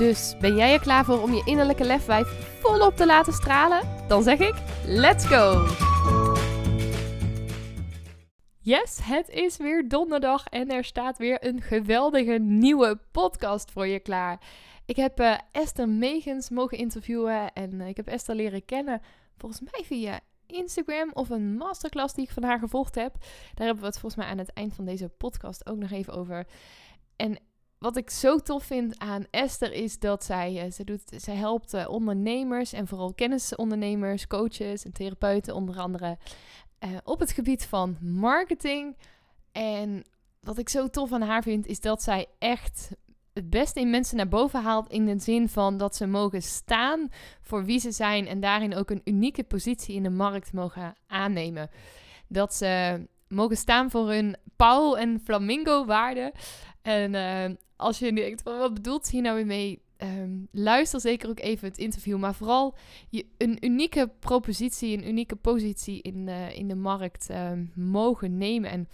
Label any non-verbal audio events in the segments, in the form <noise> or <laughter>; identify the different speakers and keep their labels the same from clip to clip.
Speaker 1: Dus ben jij er klaar voor om je innerlijke lefwijf volop te laten stralen? Dan zeg ik: let's go! Yes, het is weer donderdag en er staat weer een geweldige nieuwe podcast voor je klaar. Ik heb uh, Esther Megens mogen interviewen en uh, ik heb Esther leren kennen volgens mij via Instagram of een masterclass die ik van haar gevolgd heb. Daar hebben we het volgens mij aan het eind van deze podcast ook nog even over. En wat ik zo tof vind aan Esther is dat zij, uh, ze doet, zij helpt uh, ondernemers en vooral kennisondernemers, coaches en therapeuten onder andere uh, op het gebied van marketing. En wat ik zo tof aan haar vind is dat zij echt het beste in mensen naar boven haalt in de zin van dat ze mogen staan voor wie ze zijn en daarin ook een unieke positie in de markt mogen aannemen. Dat ze mogen staan voor hun Paul en Flamingo waarden. En uh, als je denkt, wat bedoelt hier nou weer mee? Um, luister zeker ook even het interview. Maar vooral je, een unieke propositie, een unieke positie in, uh, in de markt um, mogen nemen. En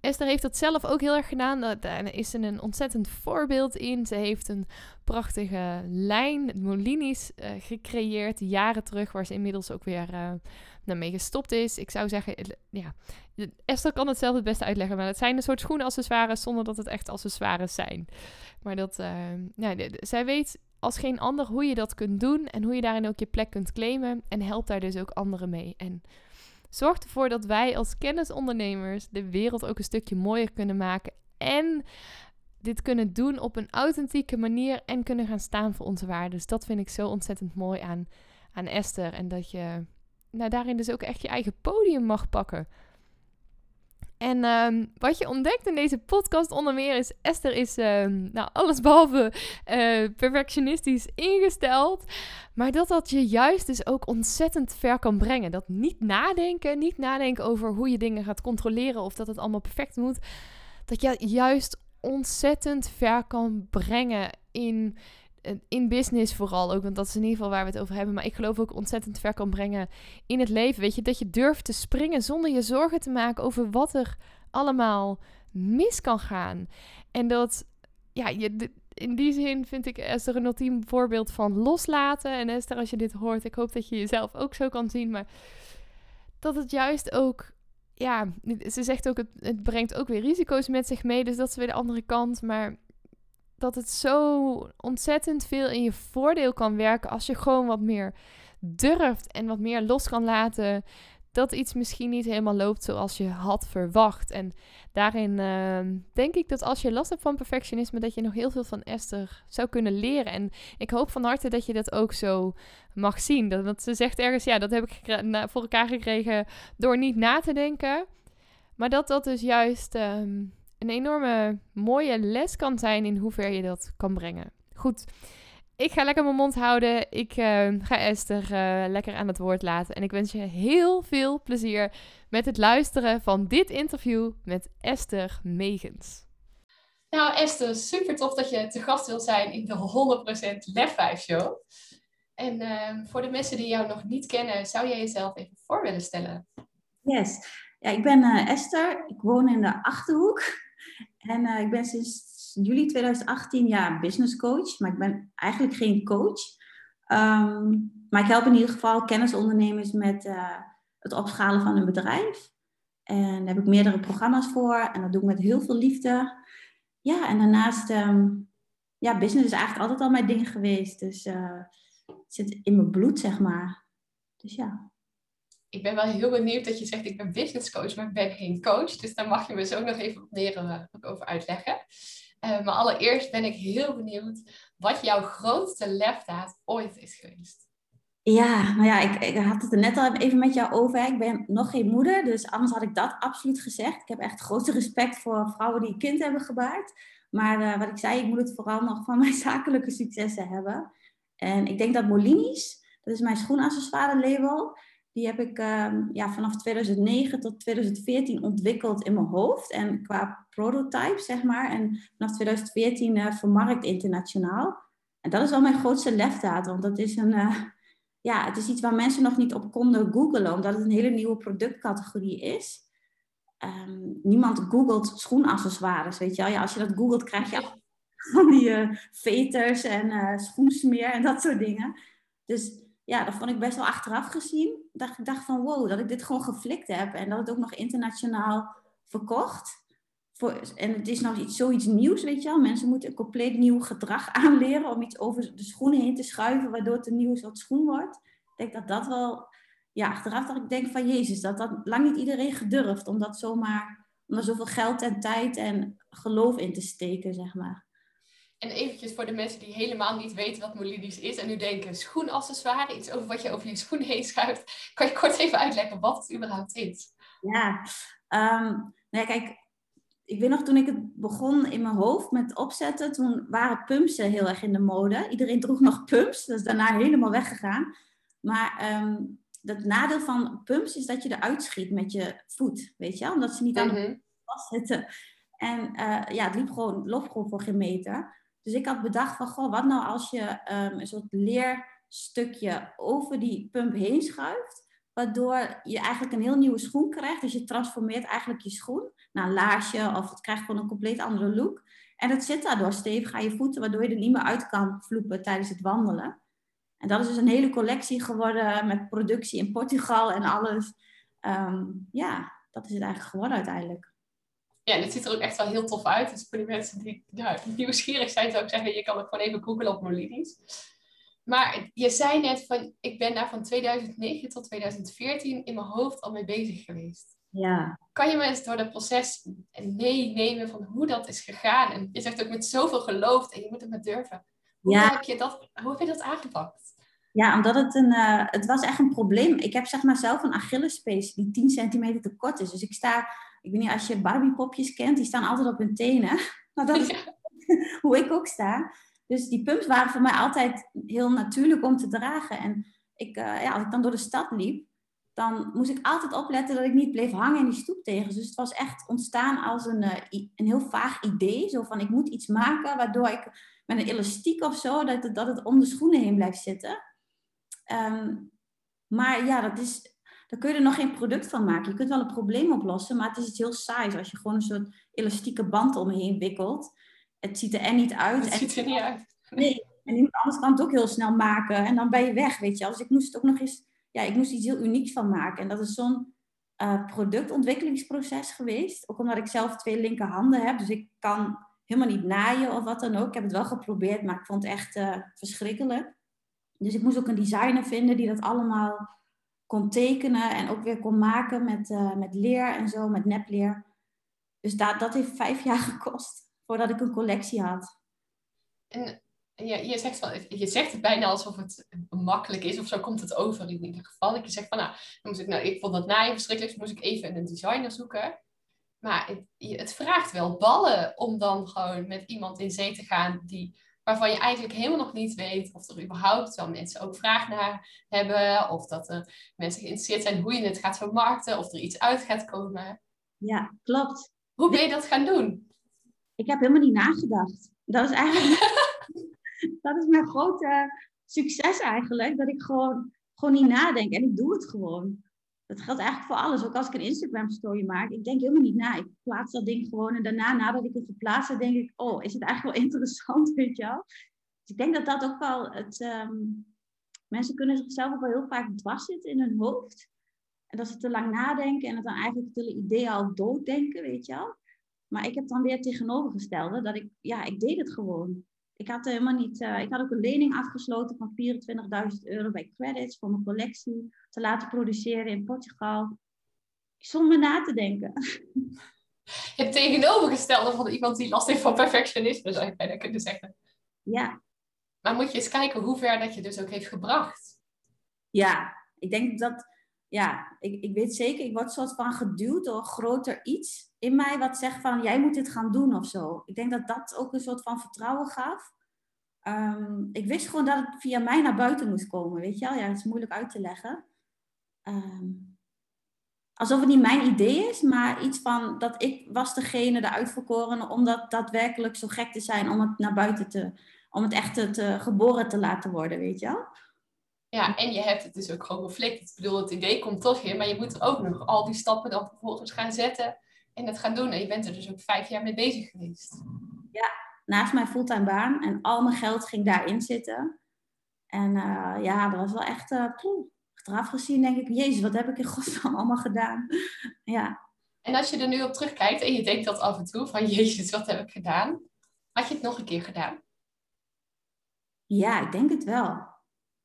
Speaker 1: Esther heeft dat zelf ook heel erg gedaan. Daar is ze een ontzettend voorbeeld in. Ze heeft een prachtige lijn, Molinis, uh, gecreëerd jaren terug, waar ze inmiddels ook weer uh, mee gestopt is. Ik zou zeggen, ja, Esther kan het zelf het beste uitleggen, maar het zijn een soort schoenenaccessoires zonder dat het echt accessoires zijn. Maar dat, zij weet als geen ander hoe je dat kunt doen en hoe je daarin ook je plek kunt claimen en helpt daar dus ook anderen mee. En zorgt ervoor dat wij als kennisondernemers de wereld ook een stukje mooier kunnen maken en dit kunnen doen op een authentieke manier en kunnen gaan staan voor onze waarden. Dus dat vind ik zo ontzettend mooi aan, aan Esther en dat je nou, daarin dus ook echt je eigen podium mag pakken. En um, wat je ontdekt in deze podcast onder meer is... Esther is um, nou, allesbehalve uh, perfectionistisch ingesteld. Maar dat dat je juist dus ook ontzettend ver kan brengen. Dat niet nadenken, niet nadenken over hoe je dingen gaat controleren... of dat het allemaal perfect moet. Dat je juist ontzettend ver kan brengen in in business vooral ook, want dat is in ieder geval waar we het over hebben. Maar ik geloof ook ontzettend ver kan brengen in het leven. Weet je, dat je durft te springen zonder je zorgen te maken over wat er allemaal mis kan gaan. En dat, ja, je, in die zin vind ik Esther een ultiem voorbeeld van loslaten. En Esther, als je dit hoort, ik hoop dat je jezelf ook zo kan zien. Maar dat het juist ook ja, ze zegt ook, het, het brengt ook weer risico's met zich mee. Dus dat is weer de andere kant. Maar dat het zo ontzettend veel in je voordeel kan werken als je gewoon wat meer durft en wat meer los kan laten dat iets misschien niet helemaal loopt zoals je had verwacht. En daarin uh, denk ik dat als je last hebt van perfectionisme, dat je nog heel veel van Esther zou kunnen leren. En ik hoop van harte dat je dat ook zo mag zien. Dat, ze zegt ergens, ja, dat heb ik voor elkaar gekregen door niet na te denken. Maar dat dat dus juist um, een enorme mooie les kan zijn in hoever je dat kan brengen. Goed, ik ga lekker mijn mond houden. Ik uh, ga Esther uh, lekker aan het woord laten. En ik wens je heel veel plezier met het luisteren van dit interview met Esther Megens. Nou Esther, super tof dat je te gast wilt zijn in de 100% Lef 5 show. En uh, voor de mensen die jou nog niet kennen, zou jij jezelf even voor willen stellen?
Speaker 2: Yes. Ja, ik ben eh, Esther. Ik woon in de Achterhoek. En uh, ik ben sinds juli 2018 ja, business coach, maar ik ben eigenlijk geen coach. Um, maar ik help in ieder geval kennisondernemers met uh, het opschalen van een bedrijf. En daar heb ik meerdere programma's voor en dat doe ik met heel veel liefde. Ja, en daarnaast, um, ja, business is eigenlijk altijd al mijn ding geweest. Dus uh, het zit in mijn bloed, zeg maar. Dus ja
Speaker 1: ik ben wel heel benieuwd dat je zegt, ik ben business coach, maar ik ben geen coach. Dus daar mag je me zo nog even op leren over uitleggen. Uh, maar allereerst ben ik heel benieuwd wat jouw grootste lefdaad ooit is geweest.
Speaker 2: Ja, nou ja, ik, ik had het er net al even met jou over. Ik ben nog geen moeder, dus anders had ik dat absoluut gezegd. Ik heb echt grote respect voor vrouwen die een kind hebben gebaard. Maar uh, wat ik zei, ik moet het vooral nog van mijn <laughs> zakelijke successen hebben. En ik denk dat Molinis, Dat is mijn schoenaccessoire label. Die heb ik ehm, ja, vanaf 2009 tot 2014 ontwikkeld in mijn hoofd. En qua prototype, zeg maar. En vanaf 2014 uh, vermarkt internationaal. En dat is wel mijn grootste lefdaad. Want dat is een... Uh, ja, het is iets waar mensen nog niet op konden googlen. Omdat het een hele nieuwe productcategorie is. Um, niemand googelt schoenaccessoires, weet je wel. Ja, als je dat googelt, krijg je <laughs> van die uh, veters en uh, schoensmeer en dat soort dingen. Dus ja, dat vond ik best wel achteraf gezien. Dat ik dacht van wow, dat ik dit gewoon geflikt heb. En dat het ook nog internationaal verkocht. Voor, en het is nog iets, zoiets nieuws, weet je wel. Mensen moeten een compleet nieuw gedrag <laughs> aanleren om iets over de schoenen heen te schuiven, waardoor het een nieuw soort schoen wordt. Ik denk dat dat wel, ja, achteraf dat ik denk van Jezus, dat dat lang niet iedereen gedurfd om dat zomaar, om er zoveel geld en tijd en geloof in te steken, zeg maar.
Speaker 3: En eventjes voor de mensen die helemaal niet weten wat Molinis is en nu denken schoenaccessoire, iets over wat je over je schoen heen schuift. Kan je kort even uitleggen wat het überhaupt is?
Speaker 2: Ja, um, nou ja, kijk, ik weet nog toen ik het begon in mijn hoofd met opzetten, toen waren pumps heel erg in de mode. Iedereen droeg nog pumps, dat is daarna helemaal weggegaan. Maar um, het nadeel van pumps is dat je eruit schiet met je voet, weet je, omdat ze niet aan de mhm. vastzitten. En uh, ja, het liep gewoon, loopt gewoon voor geen meter. Dus ik had bedacht van, goh, wat nou als je um, een soort leerstukje over die pump heen schuift, waardoor je eigenlijk een heel nieuwe schoen krijgt. Dus je transformeert eigenlijk je schoen naar een laarsje of het krijgt gewoon een compleet andere look. En het zit daardoor stevig aan je voeten, waardoor je er niet meer uit kan vloepen tijdens het wandelen. En dat is dus een hele collectie geworden met productie in Portugal en alles. Um, ja, dat is het eigenlijk geworden uiteindelijk.
Speaker 3: Ja, en het ziet er ook echt wel heel tof uit. Dus voor die mensen die ja, nieuwsgierig zijn, zou ik zeggen, je kan het gewoon even googlen op Molini's. Maar je zei net van, ik ben daar van 2009 tot 2014 in mijn hoofd al mee bezig geweest.
Speaker 2: Ja.
Speaker 3: Kan je me eens door dat proces meenemen van hoe dat is gegaan? En je zegt ook met zoveel geloof en je moet het maar durven. Hoe, ja. heb, je dat, hoe heb je dat aangepakt?
Speaker 2: Ja, omdat het een, uh, het was echt een probleem. Ik heb zeg maar zelf een Achillespees die 10 centimeter te kort is. Dus ik sta ik weet niet, als je Barbiepopjes kent, die staan altijd op hun tenen. <laughs> Maar dat is <laughs> hoe ik ook sta. Dus die pumps waren voor mij altijd heel natuurlijk om te dragen. En ik, uh, ja, als ik dan door de stad liep, dan moest ik altijd opletten dat ik niet bleef hangen in die stoeptegens. Dus het was echt ontstaan als een, uh, een heel vaag idee. Zo van, ik moet iets maken waardoor ik met een elastiek of zo, dat het, dat het om de schoenen heen blijft zitten. Um, maar ja, dat is, dan kun je er nog geen product van maken. Je kunt wel een probleem oplossen, maar het is iets heel saais als je gewoon een soort elastieke band omheen wikkelt. Het ziet er en niet uit.
Speaker 3: Het ziet er niet uit.
Speaker 2: Nee, en iemand anders kan het ook heel snel maken en dan ben je weg, weet je. Dus ik moest het ook nog eens, ja, ik moest iets heel unieks van maken. En dat is zo'n uh, productontwikkelingsproces geweest. Ook omdat ik zelf twee linkerhanden heb, dus ik kan helemaal niet naaien of wat dan ook. Ik heb het wel geprobeerd, maar ik vond het echt uh, verschrikkelijk. Dus ik moest ook een designer vinden die dat allemaal kon tekenen en ook weer kon maken met, uh, met leer en zo, met nepleer. Dus dat, dat heeft vijf <laughs> jaar gekost voordat ik een collectie had.
Speaker 3: En je, je, zegt van, je zegt het bijna alsof het makkelijk is, of zo komt het over in ieder geval. Dat je zegt van, nou, dan moest ik, nou ik vond dat naaien verschrikkelijk, dus moest ik even een designer zoeken. Maar het, het vraagt wel ballen om dan gewoon met iemand in zee te gaan die waarvan je eigenlijk helemaal nog niet weet of er überhaupt wel mensen ook vraag naar hebben, of dat er mensen geïnteresseerd zijn hoe je het gaat vermarkten, of er iets uit gaat komen.
Speaker 2: Ja, klopt.
Speaker 3: Hoe ben je dat gaan doen?
Speaker 2: Ik heb helemaal niet nagedacht. Dat is eigenlijk <laughs> dat is mijn grote succes eigenlijk, dat ik gewoon, gewoon niet nadenk en ik doe het gewoon. Dat geldt eigenlijk voor alles. Ook als ik een Instagram story maak, ik denk helemaal niet na. Ik plaats dat ding gewoon en daarna, nadat ik het geplaatst heb, denk ik, oh, is het eigenlijk wel <laughs> interessant, weet je wel? Dus ik denk dat dat ook wel het... Um, mensen kunnen zichzelf ook wel heel vaak dwars zitten in hun hoofd. En dat ze te lang nadenken en dat dan eigenlijk het hele idee al dooddenken, weet je wel? Maar ik heb dan weer tegenovergestelde, dat ik, ja, ik deed het gewoon. Ik had helemaal niet, uh, ik had ook een lening afgesloten van 24.000 euro bij Credits voor mijn collectie te laten produceren in Portugal. Zonder na te denken. <laughs>
Speaker 3: Het tegenovergestelde van iemand die last heeft van perfectionisme, zou je bijna kunnen zeggen.
Speaker 2: Ja.
Speaker 3: Maar moet je eens kijken hoe ver dat je dus ook heeft gebracht.
Speaker 2: Ja, ik denk dat, ja, ik, ik weet zeker, ik word soort van geduwd door een groter iets in mij wat zegt van, jij moet dit gaan doen of zo. Ik denk dat dat ook een soort van vertrouwen gaf. Ehm, ik wist gewoon dat het via mij naar buiten moest komen, weet je wel. Ja, het is moeilijk uit te leggen. Ehm, alsof het niet mijn idee is, maar iets van dat ik was degene, de uitverkorene, om dat daadwerkelijk zo gek te zijn, om het naar buiten te, om het echt te, geboren te laten worden, weet je wel.
Speaker 3: Ja, en je hebt het dus ook gewoon geflikt. Ik bedoel, het idee komt toch in, maar je moet ook nog al die stappen dan vervolgens gaan zetten en het gaan doen. En je bent er dus ook vijf jaar mee bezig geweest.
Speaker 2: Ja, naast mijn fulltime baan en al mijn geld ging daarin zitten. En uh, ja, dat was wel echt, uh, achteraf gezien denk ik, jezus, wat heb ik in godsnaam allemaal gedaan. <laughs> ja.
Speaker 3: En als je er nu op terugkijkt en je denkt dat af en toe van, <laughs> jezus, wat heb ik gedaan? Had je het nog een keer gedaan?
Speaker 2: Ja, ik denk het wel.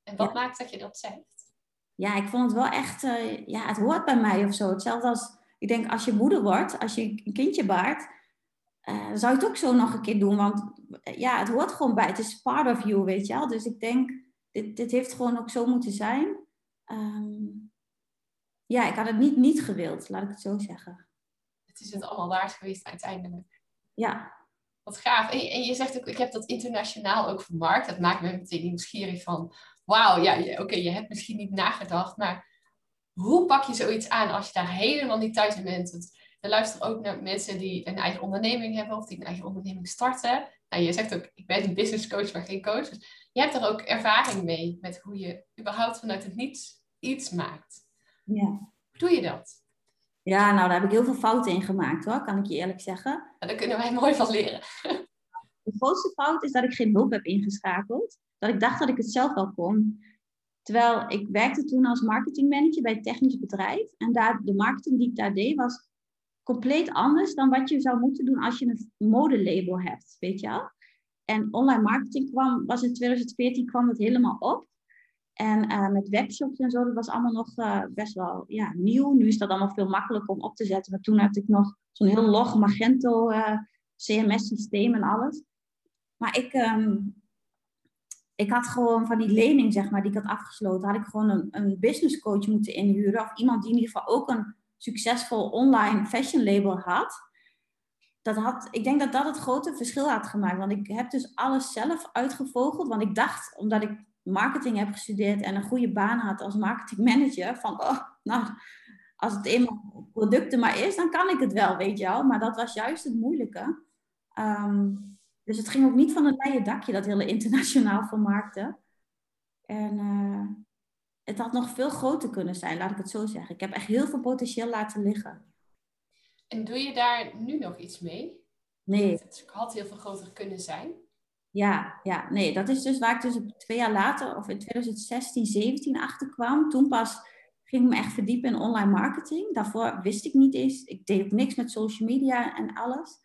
Speaker 3: En wat maakt dat je dat zegt?
Speaker 2: Ja, ik vond het wel echt, uh, ja, het hoort bij mij of zo. Hetzelfde als, ik denk, als je moeder wordt, als je een kindje baart, uh, zou je het ook zo nog een keer doen. Want uh, ja, het hoort gewoon bij. Het is part of you, weet je wel. Dus ik denk, dit, dit heeft gewoon ook zo moeten zijn. Um, ja, ik had het niet niet gewild, laat ik het zo zeggen.
Speaker 3: Het is het allemaal waard geweest uiteindelijk.
Speaker 2: Ja,
Speaker 3: wat gaaf. En, en, je zegt ook, ik heb dat internationaal ook vermarkt. Dat maakt me meteen nieuwsgierig van, wauw, ja, oké, je hebt misschien niet nagedacht, maar hoe pak je zoiets aan als je daar helemaal niet thuis in bent? Want er luisteren ook naar mensen die een eigen onderneming hebben of die een eigen onderneming starten. Nou, je zegt ook, ik ben een business coach, maar geen coach. Dus je hebt er ook ervaring mee met hoe je überhaupt vanuit het niets iets maakt.
Speaker 2: Ja.
Speaker 3: Hoe doe je dat?
Speaker 2: Ja, nou, daar heb ik heel veel fouten in gemaakt hoor, kan ik je eerlijk zeggen.
Speaker 3: Ja, daar kunnen wij <laughs> mooi van leren.
Speaker 2: De grootste fout is dat ik geen hulp heb ingeschakeld. Dat ik dacht dat ik het zelf wel kon. Terwijl ik werkte toen als marketingmanager bij een technisch bedrijf. En daar, de marketing die ik daar deed was compleet anders dan wat je zou moeten doen als je een modelabel hebt, weet je wel. En online marketing kwam, was in 2014 kwam dat helemaal op. En uh, met webshops en zo, dat was allemaal nog uh, best wel ja, nieuw. Nu is dat allemaal veel makkelijker om op te zetten. Maar toen had ik nog zo'n heel log Magento eh, CMS-systeem en alles. Maar ik, um, ik had gewoon van die lening, zeg maar, die ik had afgesloten, had ik gewoon een, een business coach moeten inhuren. Of iemand die in ieder geval ook een succesvol online fashion label had. Dat had, ik denk dat dat het grote verschil had gemaakt. Want ik heb dus alles zelf uitgevogeld. Want ik dacht, omdat ik marketing heb gestudeerd en een goede baan had als marketingmanager, van oh, nou, als het eenmaal producten maar is, dan kan ik het wel, weet je wel. Maar dat was juist het moeilijke. Um, dus het ging ook niet van een leien dakje, dat hele internationaal <laughs> vermarkten. En uh, het had nog veel groter kunnen zijn, laat ik het zo zeggen. Ik heb echt heel veel potentieel laten liggen.
Speaker 3: En doe je daar nu nog iets mee?
Speaker 2: Nee.
Speaker 3: Het had heel veel groter kunnen zijn.
Speaker 2: Ja, ja, nee, dat is dus waar ik dus twee jaar later, of in 2016, 17 achterkwam. Toen pas ging ik me echt verdiepen in online marketing. Daarvoor wist ik niet eens, ik deed ook niks met social media en alles.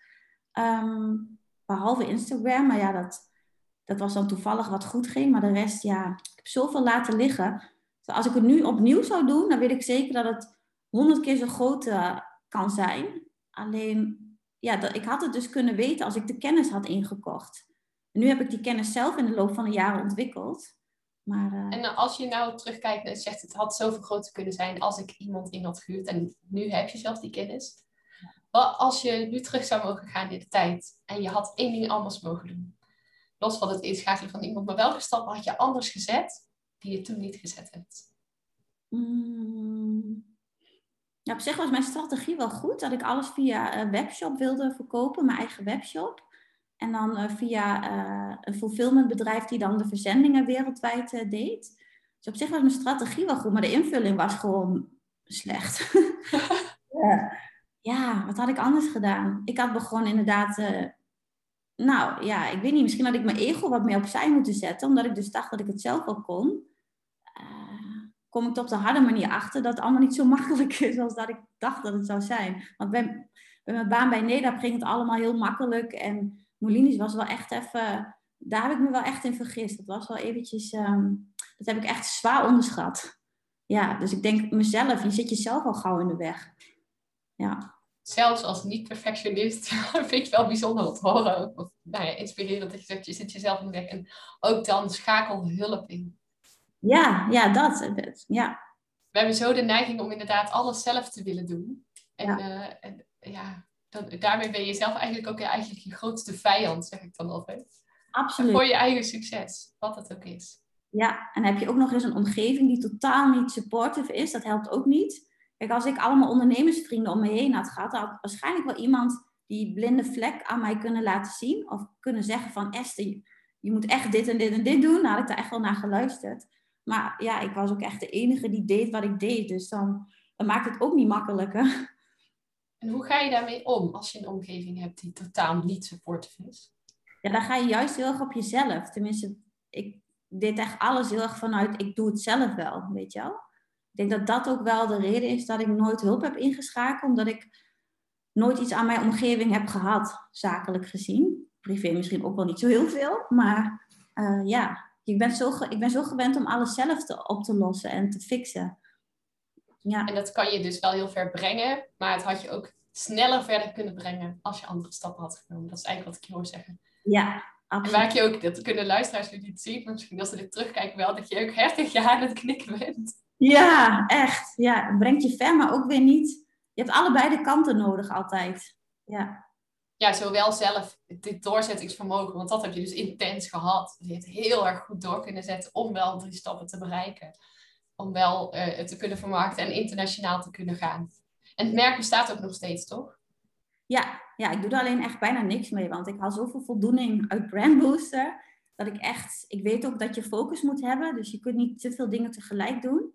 Speaker 2: Um, behalve Instagram, maar ja, dat, dat was dan toevallig wat goed ging. Maar de rest, ja, ik heb zoveel laten liggen. Dus als ik het nu opnieuw zou doen, dan weet ik zeker dat het honderd keer zo groot uh, kan zijn. Alleen, ja, dat, ik had het dus kunnen weten als ik de kennis had ingekocht nu heb ik die kennis zelf in de loop van de jaren ontwikkeld. Maar, uh...
Speaker 3: En als je nou terugkijkt en zegt, het had zoveel groter kunnen zijn als ik iemand in had gehuurd. En nu heb je zelf die kennis. Als je nu terug zou mogen gaan in de tijd en je had één ding anders mogen doen. Los van het inschakelen van iemand. Maar welke stappen had je anders gezet die je toen niet gezet hebt?
Speaker 2: Mm. Op zich was mijn strategie wel goed. Dat ik alles via een webshop wilde verkopen. Mijn eigen webshop. En dan uh, via uh, een fulfillmentbedrijf die dan de verzendingen wereldwijd deed. Dus op zich was mijn strategie wel goed, maar de invulling was gewoon slecht. <laughs> ja, wat had ik anders gedaan? Ik had begonnen inderdaad, nou ja, ik weet niet, misschien had ik mijn ego wat meer opzij moeten zetten, omdat ik dus dacht dat ik het zelf wel kon. kom ik op de harde manier achter dat het allemaal niet zo <laughs> makkelijk is als dat ik dacht dat het zou zijn. Want bij, mijn baan bij NEDAP ging het allemaal heel makkelijk en Molinis was wel echt even, daar heb ik me wel echt in vergist. Dat was wel eventjes, um, dat heb ik echt zwaar onderschat. Ja, dus ik denk mezelf, je zit jezelf al gauw in de weg. Ja.
Speaker 3: Zelfs als niet-perfectionist <laughs> vind ik het wel bijzonder om te horen. Of, nou ja, inspirerend dat je zegt, je zit jezelf in de weg. En ook dan schakel hulp in.
Speaker 2: Ja, ja, dat. Ja.
Speaker 3: We hebben zo de neiging om inderdaad alles zelf te willen doen. En ja, uh, en, ja dan, daarmee ben je zelf eigenlijk ook eigenlijk je grootste vijand, zeg ik dan altijd.
Speaker 2: Absoluut.
Speaker 3: Voor je eigen succes, wat het ook is.
Speaker 2: Ja, en heb je ook nog eens een omgeving die totaal niet supportive is, dat helpt ook niet. Kijk, als ik allemaal ondernemersvrienden om me heen had gehad, had waarschijnlijk wel iemand die blinde vlek aan mij kunnen laten zien. Of kunnen zeggen van Esther, je moet echt dit en dit en dit doen. Dan had ik daar echt wel naar geluisterd. Maar ja, ik was ook echt de enige die deed wat ik deed. Dus dan, dan maakt het ook niet makkelijker.
Speaker 3: En hoe ga je daarmee om als je een omgeving hebt die totaal niet supportive is?
Speaker 2: Ja, dan ga je juist heel erg op jezelf. Tenminste, ik deed echt alles heel erg vanuit, ik doe het zelf wel, weet je wel. Ik denk dat dat ook wel de reden is dat ik nooit hulp heb ingeschakeld. Omdat ik nooit iets aan mijn omgeving heb gehad, zakelijk gezien. Privé misschien ook wel niet zo heel veel. Maar uh, ja, ik ben, zo ik ben zo gewend om alles zelf te, op te lossen en te fixen.
Speaker 3: Ja. En dat kan je dus wel heel ver brengen, maar het had je ook sneller verder kunnen brengen als je andere stappen had genomen. Dat is eigenlijk wat ik je hoor zeggen.
Speaker 2: Ja, absoluut.
Speaker 3: En waar je ook, dat kunnen luisteraars nu niet zien, maar misschien als ze dit terugkijken wel, dat je ook heftig je aan het knikken bent.
Speaker 2: Ja, echt. Ja, het brengt je ver, maar ook weer niet. Je hebt allebei de kanten nodig altijd. Ja.
Speaker 3: Ja, zowel zelf dit doorzettingsvermogen, want dat heb je dus intens gehad. Je hebt heel erg goed door kunnen zetten om wel drie stappen te bereiken om wel uh, het te kunnen vermarkten en internationaal te kunnen gaan. En het merk bestaat ook nog steeds, toch?
Speaker 2: Ja, ja, ik doe er alleen echt bijna niks mee, want ik haal zoveel voldoening uit Brand Booster, dat ik echt, ik weet ook dat je focus moet hebben, dus je kunt niet te veel dingen tegelijk doen.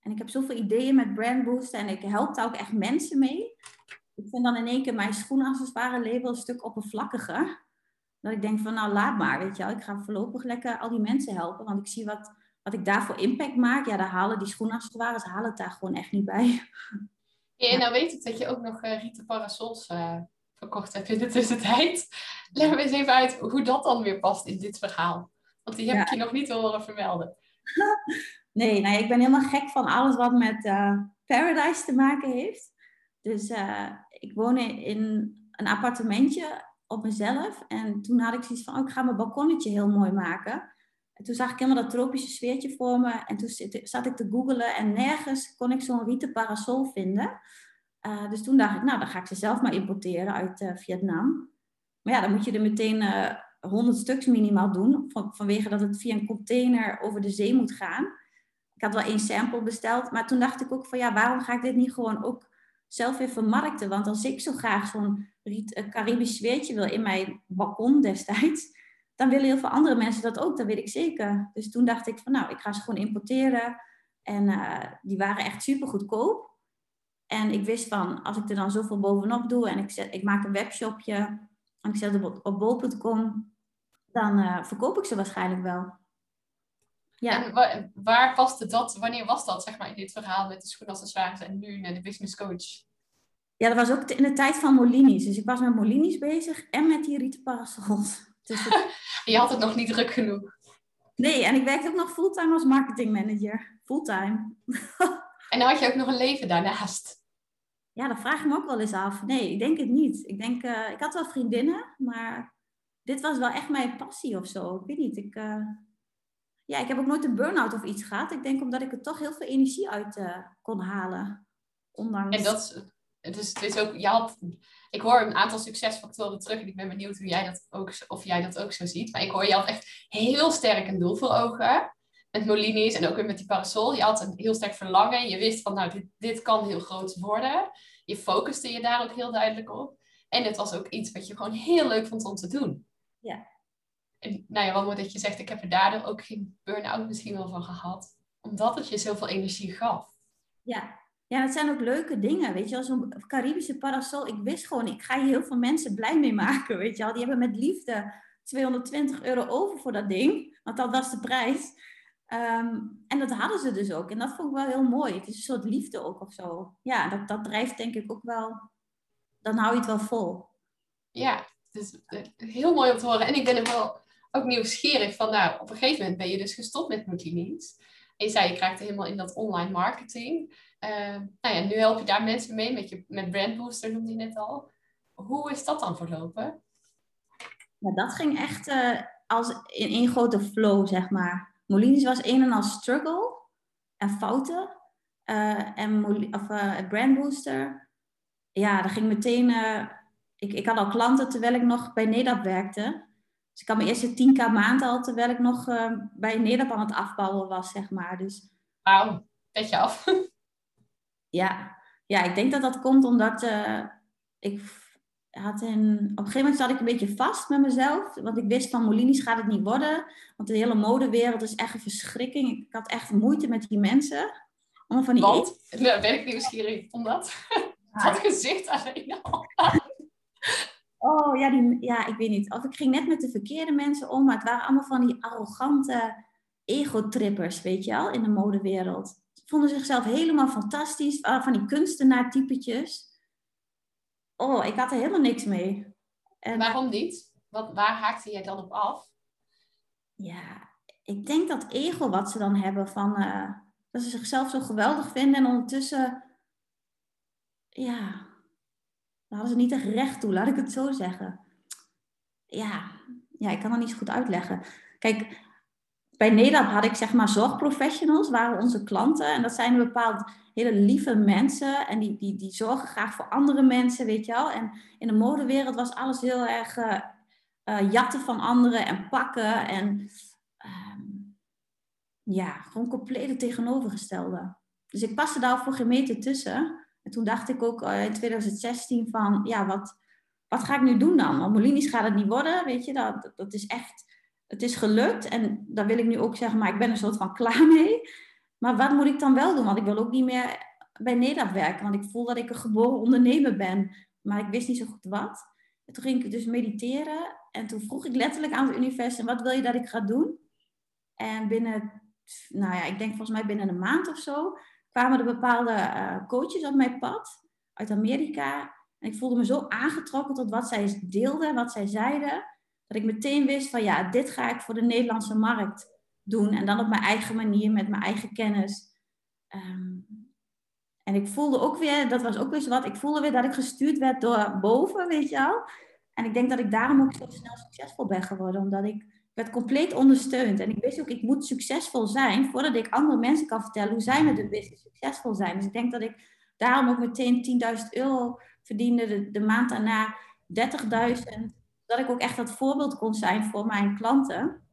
Speaker 2: En ik heb zoveel ideeën met Brand Booster en ik help daar ook echt mensen mee. Ik vind dan in één keer mijn schoenaccessoire label een stuk oppervlakkiger. Dat ik denk van, nou laat maar, weet je wel. Ik ga voorlopig lekker al die mensen helpen, want ik zie wat wat ik daarvoor impact maak, ja, daar halen die halen het daar gewoon echt niet bij.
Speaker 3: Ja, nou weet ik dat je ook nog uh, rieten parasols uh, verkocht hebt in de tussentijd. <laughs> Leg me eens even uit hoe dat dan weer past in dit verhaal. Want die heb ik je nog niet horen vermelden. <laughs>
Speaker 2: nee, nou, ik ben helemaal gek van alles wat met uh, Paradise te maken heeft. Dus ik woon in een appartementje op mezelf. En toen had ik zoiets van, oh, ik ga mijn balkonnetje heel mooi maken. En toen zag ik helemaal dat tropische sfeertje voor me. En toen zat ik te googelen en nergens kon ik zo'n rieten parasol vinden. Uh, dus toen dacht ik, nou, dan ga ik ze zelf maar importeren uit Vietnam. Maar ja, dan moet je er meteen uh, eh, 100 stuks minimaal doen, van, vanwege dat het via een container over de zee moet gaan. Ik had wel één sample besteld, maar toen dacht ik ook van ja, waarom ga ik dit niet gewoon ook zelf weer vermarkten? Want als ik zo graag zo'n Caribisch sfeertje wil in mijn balkon destijds, dan willen heel veel andere mensen dat ook, dat weet ik zeker. Dus toen dacht ik van nou, ik ga ze gewoon importeren. En uh, die waren echt super goedkoop. En ik wist van, als ik er dan zoveel bovenop doe en ik, zet, ik maak een webshopje en ik zet het op, op bol.com, dan uh, verkoop ik ze waarschijnlijk wel.
Speaker 3: Ja. En waar, waar paste dat, wanneer was dat, zeg maar, in dit verhaal met de schoenaccessoires en nu met de business coach?
Speaker 2: Ja, dat was ook in de tijd van Molini's. Dus ik was met Molini's bezig en met die rieten parasols. <laughs> Dus <laughs>
Speaker 3: je had het nog niet druk genoeg.
Speaker 2: Nee, en ik werkte ook nog fulltime als marketingmanager. Fulltime. <laughs>
Speaker 3: en dan had je ook nog een leven daarnaast.
Speaker 2: Ja, dat vraag ik me ook wel eens af. Nee, ik denk het niet. Ik denk, uh, ik had wel vriendinnen, maar dit was wel echt mijn passie of zo. Ik weet niet. Ik, uh, ja, ik heb ook nooit een burn-out of iets gehad. Ik denk omdat ik er toch heel veel energie uit uh, kon halen. Ondanks...
Speaker 3: En dat, dus het is ook, je had, ik hoor een aantal succesfactoren terug en ik ben benieuwd hoe jij dat ook, of jij dat ook zo ziet. Maar ik hoor, je had echt heel sterk een doel voor ogen. Met Molini's en ook weer met die parasol. Je had een heel sterk verlangen. Je wist van, nou, dit, dit kan heel groot worden. Je focuste je daar ook heel duidelijk op. En het was ook iets wat je gewoon heel leuk vond om te doen.
Speaker 2: Ja.
Speaker 3: En nou ja, wat dat je zegt, ik heb er daardoor ook geen burn-out misschien wel van gehad. Omdat het je zoveel energie gaf.
Speaker 2: Ja, ja, dat zijn ook leuke dingen, weet je als Zo'n Caribische parasol. Ik wist gewoon, ik ga hier heel veel mensen blij mee maken, weet je wel. Die hebben met liefde 220 euro over voor dat ding. Want dat was de prijs. Ehm, en dat hadden ze dus ook. En dat vond ik wel heel mooi. Het is een soort liefde ook of zo. Ja, dat, dat drijft denk ik ook wel... Dan hou je het wel vol.
Speaker 3: Ja, dus heel mooi om te horen. En ik ben er wel ook nieuwsgierig van... Nou, op een gegeven moment ben je dus gestopt met Multinies. En je zei, je raakte helemaal in dat online marketing... Uh, nou ja, nu help je daar mensen mee met, je, met Brand Booster, noemde je net al. Hoe is dat dan verlopen?
Speaker 2: Ja, dat ging echt uh, als in één grote flow, zeg maar. Molines was een en al struggle en fouten. Uh, en of, Brand Booster, ja, dat ging meteen... ik, ik had al klanten terwijl ik nog bij NEDAP werkte. Dus ik had mijn eerste 10k maand al, terwijl ik nog uh, bij Nederland aan het afbouwen was, zeg maar. Dus,
Speaker 3: Wauw, petje af. <laughs>
Speaker 2: ja. ja, ik denk dat dat komt omdat uh, ik had een, op een gegeven moment zat ik een beetje vast met mezelf. Want ik wist van Molini's gaat het niet worden. Want de hele modewereld is echt een verschrikking. Ik had echt moeite met die mensen.
Speaker 3: Allemaal van die Want? Nou, ben ik nieuwsgierig omdat. Dat <laughs> gezicht alleen al. <laughs>
Speaker 2: Oh ja, die, ja, ik weet niet. Of ik ging net met de verkeerde mensen om, maar het waren allemaal van die arrogante ego-trippers, weet je wel, in de modewereld. Ze vonden zichzelf helemaal fantastisch, van die kunstenaar-typetjes. Oh, ik had er helemaal niks mee.
Speaker 3: En, Waarom niet? Wat, waar haakte jij dan op af?
Speaker 2: Ja, ik denk dat ego wat ze dan hebben van uh, dat ze zichzelf zo geweldig vinden en ondertussen, ja, daar hadden ze niet echt recht toe, laat ik het zo zeggen. Ja, ja ik kan dat niet zo goed uitleggen. Kijk, bij Nederland had ik zeg maar zorgprofessionals, waren onze klanten. En dat zijn bepaald hele lieve mensen. En die, die, die zorgen graag voor andere mensen, weet je wel. En in de modewereld was alles heel erg uh, jatten van anderen en pakken. En ehm, ja, gewoon compleet tegenovergestelde. Dus ik paste daar voor gemeten tussen. En toen dacht ik ook uh, in 2016 van, ja, wat, wat ga ik nu doen dan? Want Molini's gaat het niet worden, weet je. Dat, dat is echt, het is gelukt. En daar wil ik nu ook zeggen, maar ik ben een soort van <laughs> klaar mee. Maar wat moet ik dan wel doen? Want ik wil ook niet meer bij Nederland werken. Want ik voel dat ik een geboren ondernemer ben. Maar ik wist niet zo goed wat. En toen ging ik dus mediteren. En toen vroeg ik letterlijk aan het universum, wat wil je dat ik ga doen? En binnen, nou ja, ik denk volgens mij binnen een maand of zo, kwamen er bepaalde uh, coaches op mijn pad uit Amerika. En ik voelde me zo aangetrokken tot wat zij deelden, wat zij zeiden, dat ik meteen wist van ja, dit ga ik voor de Nederlandse markt doen. En dan op mijn eigen manier, met mijn eigen kennis. Ehm, en ik voelde ook weer, dat was ook weer zo wat, ik voelde weer dat ik gestuurd werd door boven, weet je wel. En ik denk dat ik daarom ook zo snel succesvol ben geworden, omdat ik werd compleet ondersteund. En ik wist ook, ik moet succesvol zijn voordat ik andere mensen kan vertellen hoe zij met hun business succesvol zijn. Dus ik denk dat ik daarom ook meteen 10.000 euro verdiende, de, de maand daarna 30.000. Dat ik ook echt dat voorbeeld kon zijn voor mijn klanten.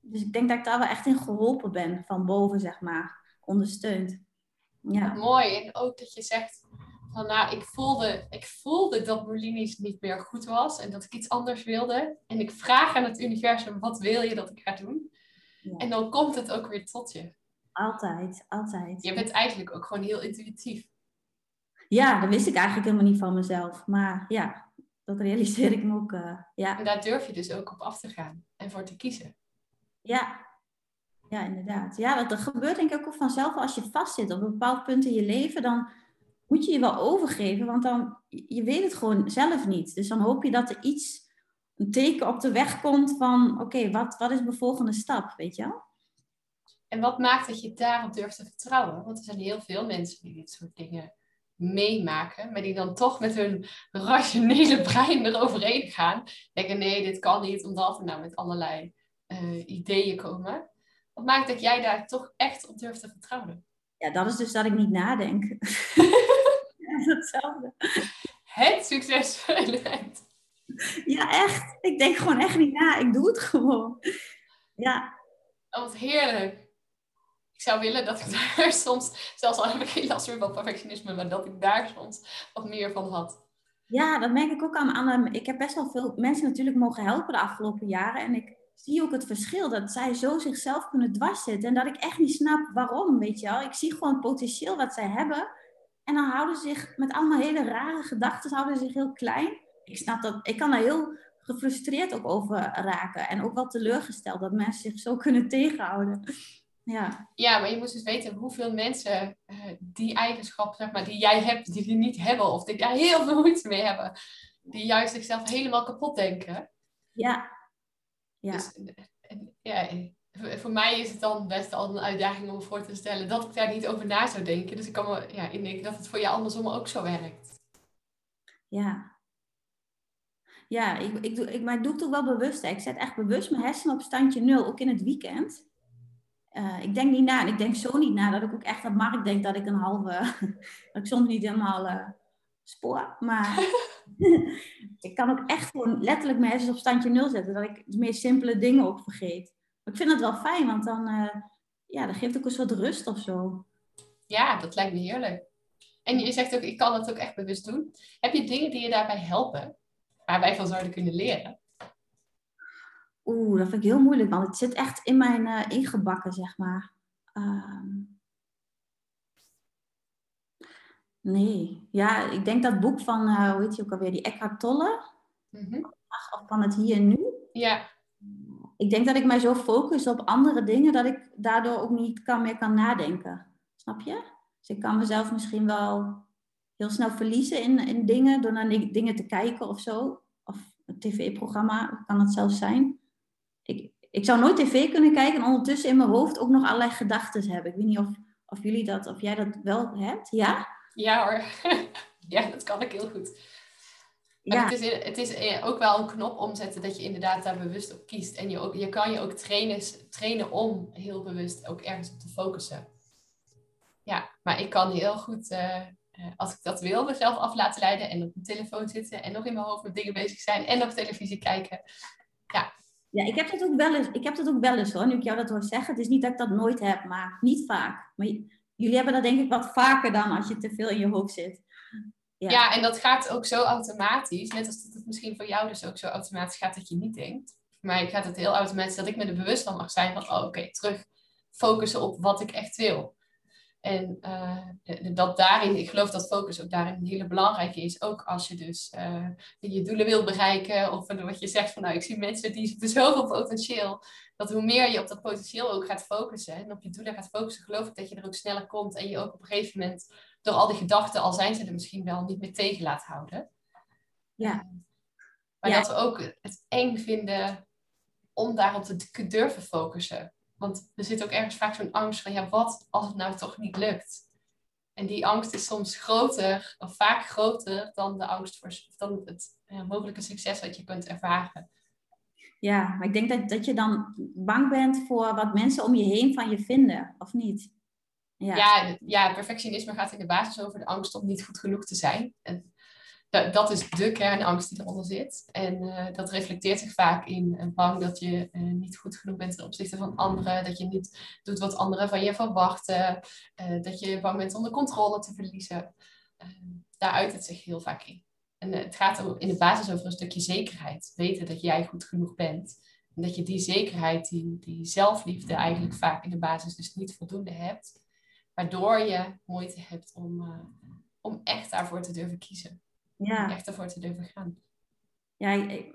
Speaker 2: Dus ik denk dat ik daar wel echt in geholpen ben, van boven zeg maar, ondersteund.
Speaker 3: Ja. Mooi. En ook dat je zegt, van nou, ik voelde, ik voelde dat Molini's niet meer goed was en dat ik iets anders wilde. En ik vraag aan het universum, wat wil je dat ik ga doen? En dan komt het ook weer tot je.
Speaker 2: Altijd, altijd.
Speaker 3: Je bent eigenlijk ook gewoon heel intuïtief.
Speaker 2: Ja, dat wist ik eigenlijk helemaal niet van mezelf. Maar ja, dat realiseer ik me ook. Uh, ja.
Speaker 3: En daar durf je dus ook op af te gaan en voor te kiezen.
Speaker 2: Ja, ja inderdaad. Ja, dat, dat gebeurt denk ik ook vanzelf als je vastzit op een bepaald punt in je leven. Dan moet je je wel overgeven, want dan, je weet het gewoon zelf niet. Dus dan hoop je dat er iets, een teken op de weg komt van, oké, wat, wat is mijn volgende stap, weet je wel?
Speaker 3: En wat maakt dat je daarop durft te vertrouwen? Want er zijn heel veel mensen die dit soort dingen meemaken, maar die dan toch met hun rationele <laughs> brein eroverheen gaan. Denken, nee, dit kan niet, omdat we nou met allerlei uh, ideeën komen. Wat maakt dat jij daar toch echt op durft te vertrouwen?
Speaker 2: Ja, dat is dus dat ik niet nadenk. <laughs>
Speaker 3: hetzelfde. Het succeselement.
Speaker 2: Ja, echt. Ik denk gewoon echt niet na. Ik doe het gewoon. Ja.
Speaker 3: Oh, wat heerlijk. Ik zou willen dat ik daar <laughs> soms, zelfs al heb ik geen last meer van perfectionisme, maar dat ik daar soms wat meer van had.
Speaker 2: Ja, dat merk ik ook aan, aan. Ik heb best wel veel mensen natuurlijk mogen helpen de afgelopen jaren. En ik zie ook het verschil dat zij zo zichzelf kunnen dwarszitten. En dat ik echt niet snap waarom, weet je wel. Ik zie gewoon het potentieel wat zij hebben. En dan houden ze zich met allemaal hele rare gedachten, houden ze zich heel klein. Ik snap dat, ik kan daar heel gefrustreerd ook over raken. En ook wel teleurgesteld dat mensen zich zo <laughs> kunnen tegenhouden. Ja.
Speaker 3: ja, maar je moet dus weten hoeveel mensen uh, die eigenschap, zeg maar, die jij hebt, die die niet hebben, of die daar heel veel moeite mee hebben, die juist zichzelf helemaal kapot denken.
Speaker 2: Ja.
Speaker 3: Ja. Dus, ja, voor mij is het dan best al een uitdaging om me voor te stellen dat ik daar niet over na zou denken. Dus ik kan me ja, indenken dat het voor jou andersom ook zo werkt.
Speaker 2: Ja. Ja, ik, ik, doe, ik, maar ik doe het toch wel bewust. Hè. Ik zet echt bewust mijn hersenen op standje nul, ook in het weekend. Uh, ik denk niet na. En ik denk zo niet na dat ik ook echt aan Mark denk dat ik een halve... <laughs> dat ik soms niet helemaal uh, spoor. Maar <laughs> <laughs> ik kan ook echt gewoon letterlijk mijn hersens op standje nul zetten. Dat ik de meest simpele dingen ook vergeet. Ik vind dat wel fijn, want dan, uh, ja, dat geeft ook een soort rust of zo.
Speaker 3: Ja, dat lijkt me heerlijk. En je zegt ook, ik kan het ook echt bewust doen. Heb je dingen die je daarbij helpen? Waar wij van zouden kunnen leren?
Speaker 2: Oeh, dat vind ik heel moeilijk, want het zit echt in mijn uh, ingebakken, zeg maar. Um... Nee, ja, ik denk dat boek van, uh, hoe heet je ook alweer, die Eckhart Tolle. Mm -hmm. Of van het hier en nu.
Speaker 3: Ja.
Speaker 2: Ik denk dat ik mij zo focus op andere dingen, dat ik daardoor ook niet kan, meer kan nadenken. Snap je? Dus ik kan mezelf misschien wel heel snel verliezen in, in dingen, door naar dingen te kijken of zo. Of een tv-programma, kan het zelfs zijn. Ik, ik zou nooit tv kunnen kijken en ondertussen in mijn hoofd ook nog allerlei gedachten hebben. Ik weet niet of, of jullie dat, of jij dat wel hebt, ja?
Speaker 3: Ja hoor, <laughs> ja, dat kan ik heel goed. Ja. Het, is, het is eh, ook wel een knop omzetten dat je inderdaad daar bewust op kiest. En je, ook, je kan je ook trainen, trainen om heel bewust ook ergens op te focussen. Ja, maar ik kan heel goed, uh, als ik dat wil, mezelf af laten leiden en op mijn telefoon zitten en nog in mijn hoofd met dingen bezig zijn en op televisie kijken. Ja.
Speaker 2: Ja, ik heb dat ook wel eens, ik heb dat ook wel eens hoor, nu ik jou dat hoor zeggen. Het is niet dat ik dat nooit heb, maar niet vaak. Maar jullie hebben dat denk ik wat vaker dan als je te veel in je hoofd zit.
Speaker 3: Ja. en dat gaat ook zo automatisch. Net als dat het misschien voor jou dus ook zo automatisch gaat dat je niet denkt. Maar ik gaat het heel automatisch dat ik me er bewust van mag zijn van, oh, oké, terug focussen op wat ik echt wil. En uh, dat daarin, ik geloof dat focus ook daarin een hele belangrijke is. Ook als je dus uh, je doelen wil bereiken. Of wat je zegt van nou, ik zie mensen die hebben zoveel potentieel. Dat hoe meer je op dat potentieel ook gaat focussen en op je doelen gaat focussen, geloof ik dat je er ook sneller komt. En je ook op een gegeven moment door al die gedachten, al zijn ze er misschien wel, niet meer tegen laat houden.
Speaker 2: Ja.
Speaker 3: Maar dat we ook het eng vinden om daarop te durven focussen. Want er zit ook ergens vaak zo'n angst van, ja, wat als het nou toch niet lukt? En die angst is soms groter, of vaak groter, dan de angst voor dan het mogelijke succes dat je kunt ervaren.
Speaker 2: Ja, maar ik denk dat, dat je dan bang bent voor wat mensen om je heen van je vinden, of niet?
Speaker 3: Ja. Ja, perfectionisme gaat in de basis over de angst om niet goed genoeg te zijn. En dat is de kernangst die eronder zit. En uh, dat reflecteert zich vaak in uh, bang dat je uh, niet goed genoeg bent ten opzichte van anderen. Dat je niet doet wat anderen van je verwachten. dat je bang bent om de controle te verliezen. daar uit het zich heel vaak in. En het gaat in de basis over een stukje zekerheid. Weten dat jij goed genoeg bent. En dat je die zekerheid, die, die zelfliefde eigenlijk vaak in de basis dus niet voldoende hebt. Waardoor je moeite hebt om, om echt daarvoor te durven kiezen ja. echt ervoor te durven gaan.
Speaker 2: Ja, ik,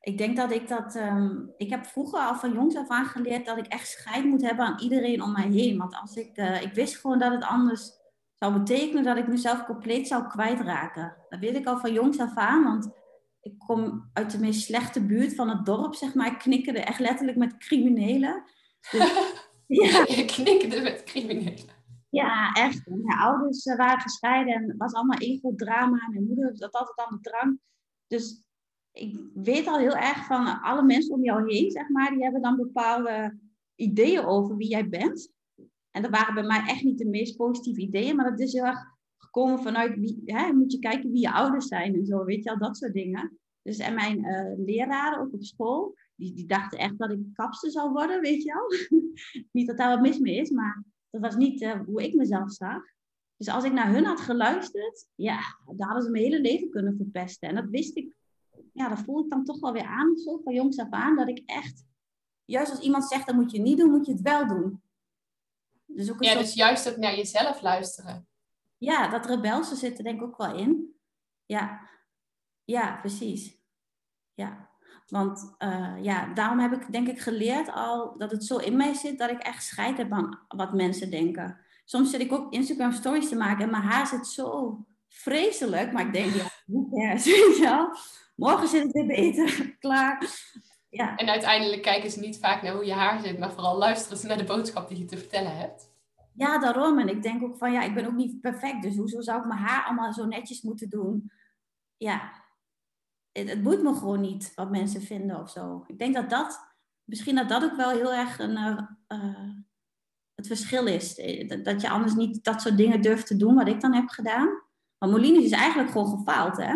Speaker 2: ik denk dat ik dat... Ehm, ik heb vroeger al van jongs af aan geleerd dat ik echt scheid moet hebben aan iedereen om mij heen. Want als ik, uh, ik wist gewoon dat het anders zou betekenen dat ik mezelf compleet zou kwijtraken. Dat weet ik al van jongs af aan, want ik kom uit de meest slechte buurt van het dorp, zeg maar. Ik knikkerde echt letterlijk met criminelen. <laughs>
Speaker 3: Dus, ja. Je knikkerde met criminelen.
Speaker 2: Ja, echt. Mijn ouders eh, waren gescheiden en het was allemaal ego-drama. Mijn moeder zat altijd aan de drank. Dus ik weet al heel erg van alle mensen om jou heen, zeg maar, die hebben dan bepaalde ideeën over wie jij bent. En dat waren bij mij echt niet de meest positieve ideeën, maar dat is heel erg gekomen vanuit, wie, hè, moet je kijken wie je ouders zijn en zo, weet je al, dat soort dingen. Dus en mijn uh, leraren, ook op school, die, die dachten echt dat ik kapster zou worden, weet je al. <laughs> niet dat daar wat mis mee is, maar dat was niet uh, hoe ik mezelf zag. Dus als ik naar hun had geluisterd, ja, daar hadden ze mijn hele leven kunnen verpesten. En dat wist ik, ja, dat voel ik dan toch wel weer aan, zo van jongs af aan, dat ik echt, juist als iemand zegt dat moet je niet doen, moet je het wel doen.
Speaker 3: Dus ook ja, dus juist ook naar jezelf luisteren.
Speaker 2: Ja, dat rebelse zit er denk ik ook wel in. Ja, ja, precies. Ja. Want uh, ja, daarom heb ik denk ik geleerd al dat het zo in mij zit dat ik echt scheid heb aan wat mensen denken. Soms zit ik ook Instagram stories te maken en mijn haar zit zo vreselijk. Maar ik denk, ja, hoe cares, <laughs> weet je wel? Morgen zit het weer beter, <laughs> klaar. Ja.
Speaker 3: En uiteindelijk kijken ze niet vaak naar hoe je haar zit, maar vooral luisteren ze naar de boodschap die je te vertellen hebt.
Speaker 2: Ja, daarom. En ik denk ook van, ja, ik ben ook niet perfect. Dus hoezo zou ik mijn haar allemaal zo netjes moeten doen? Ja, het, het boeit me gewoon niet wat mensen vinden of zo. Ik denk dat dat, misschien dat dat ook wel heel erg een, uh, uh, het verschil is. Eh, dat je anders niet dat soort dingen durft te doen wat ik dan heb gedaan. Maar Molines is eigenlijk gewoon gefaald, hè?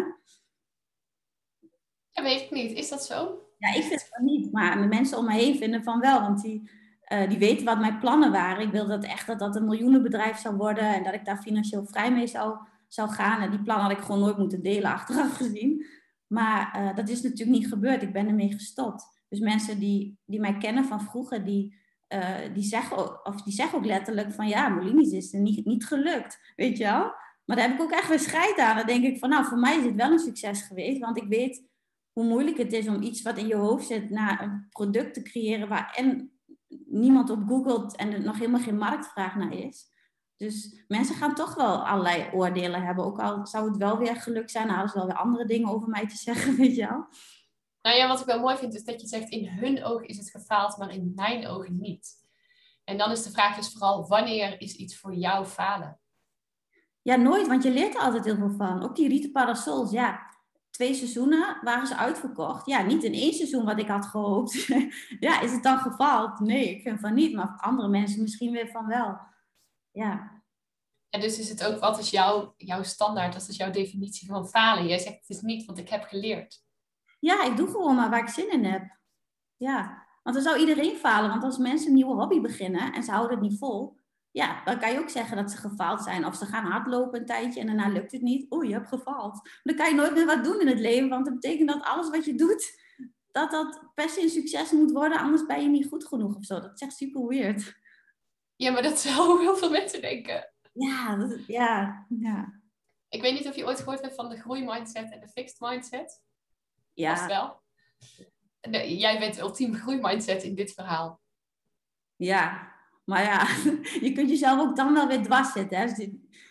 Speaker 3: Dat weet ik niet. Is dat zo?
Speaker 2: Ja, ik vind van niet. Maar de mensen om me heen vinden van wel. Want die, uh, die weten wat mijn plannen waren. Ik wilde dat echt dat dat een miljoenenbedrijf zou worden. En dat ik daar financieel vrij mee zou, zou gaan. En die plannen had ik gewoon nooit moeten delen <laughs> achteraf gezien. Maar uh, dat is natuurlijk niet gebeurd. Ik ben ermee gestopt. Dus mensen die, die mij kennen van vroeger, die, uh, die, zeggen, ook, of die zeggen ook letterlijk van ja, Molinis is er niet, niet gelukt. Weet je wel? Maar daar heb ik ook echt weer scheid aan. Dan denk ik van nou, voor mij is het wel een succes geweest. Want ik weet hoe moeilijk het is om iets wat in je hoofd zit naar een product te creëren waar en niemand op googelt en er nog helemaal geen marktvraag naar is. Dus mensen gaan toch wel allerlei oordelen hebben. Ook al zou het wel weer geluk zijn, hadden ze wel weer andere dingen over mij te zeggen, <laughs> weet je wel.
Speaker 3: Nou ja, wat ik wel mooi vind is dat je zegt, in hun ogen is het gefaald, maar in mijn ogen niet. En dan is de vraag dus vooral, wanneer is iets voor jou falen?
Speaker 2: Ja, nooit, want je leert er altijd heel veel van. Ook die rieten parasols, ja. Twee seizoenen waren ze uitverkocht. Ja, niet in één seizoen wat ik had gehoopt. <laughs> ja, is het dan gefaald? Nee, ik vind van niet. Maar andere mensen misschien weer van wel. Ja.
Speaker 3: En dus is het ook, wat is jouw, jouw standaard? Wat is jouw definitie van falen? Jij zegt het is niet, want ik heb geleerd.
Speaker 2: Ja, ik doe gewoon maar waar ik zin in heb. Ja, want dan zou iedereen falen. Want als mensen een nieuwe hobby beginnen en ze houden het niet vol, ja, dan kan je ook zeggen dat ze gefaald zijn. Of ze gaan hardlopen een tijdje en daarna lukt het niet. Oeh, je hebt gefaald. Dan kan je nooit meer wat doen in het leven, want dat betekent dat alles wat je doet, dat dat per se een succes moet worden, anders ben je niet goed genoeg of zo. Dat is echt super weird.
Speaker 3: Ja, maar dat zou <laughs> heel veel mensen denken.
Speaker 2: Ja, dat, ja, ja.
Speaker 3: Ik weet niet of je ooit gehoord hebt van de groeimindset en de fixed mindset.
Speaker 2: Ja.
Speaker 3: Vast wel. Jij bent ultiem groeimindset in dit verhaal.
Speaker 2: Ja, maar ja, <laughs> je kunt jezelf ook dan wel weer dwars zetten. Hè? Dus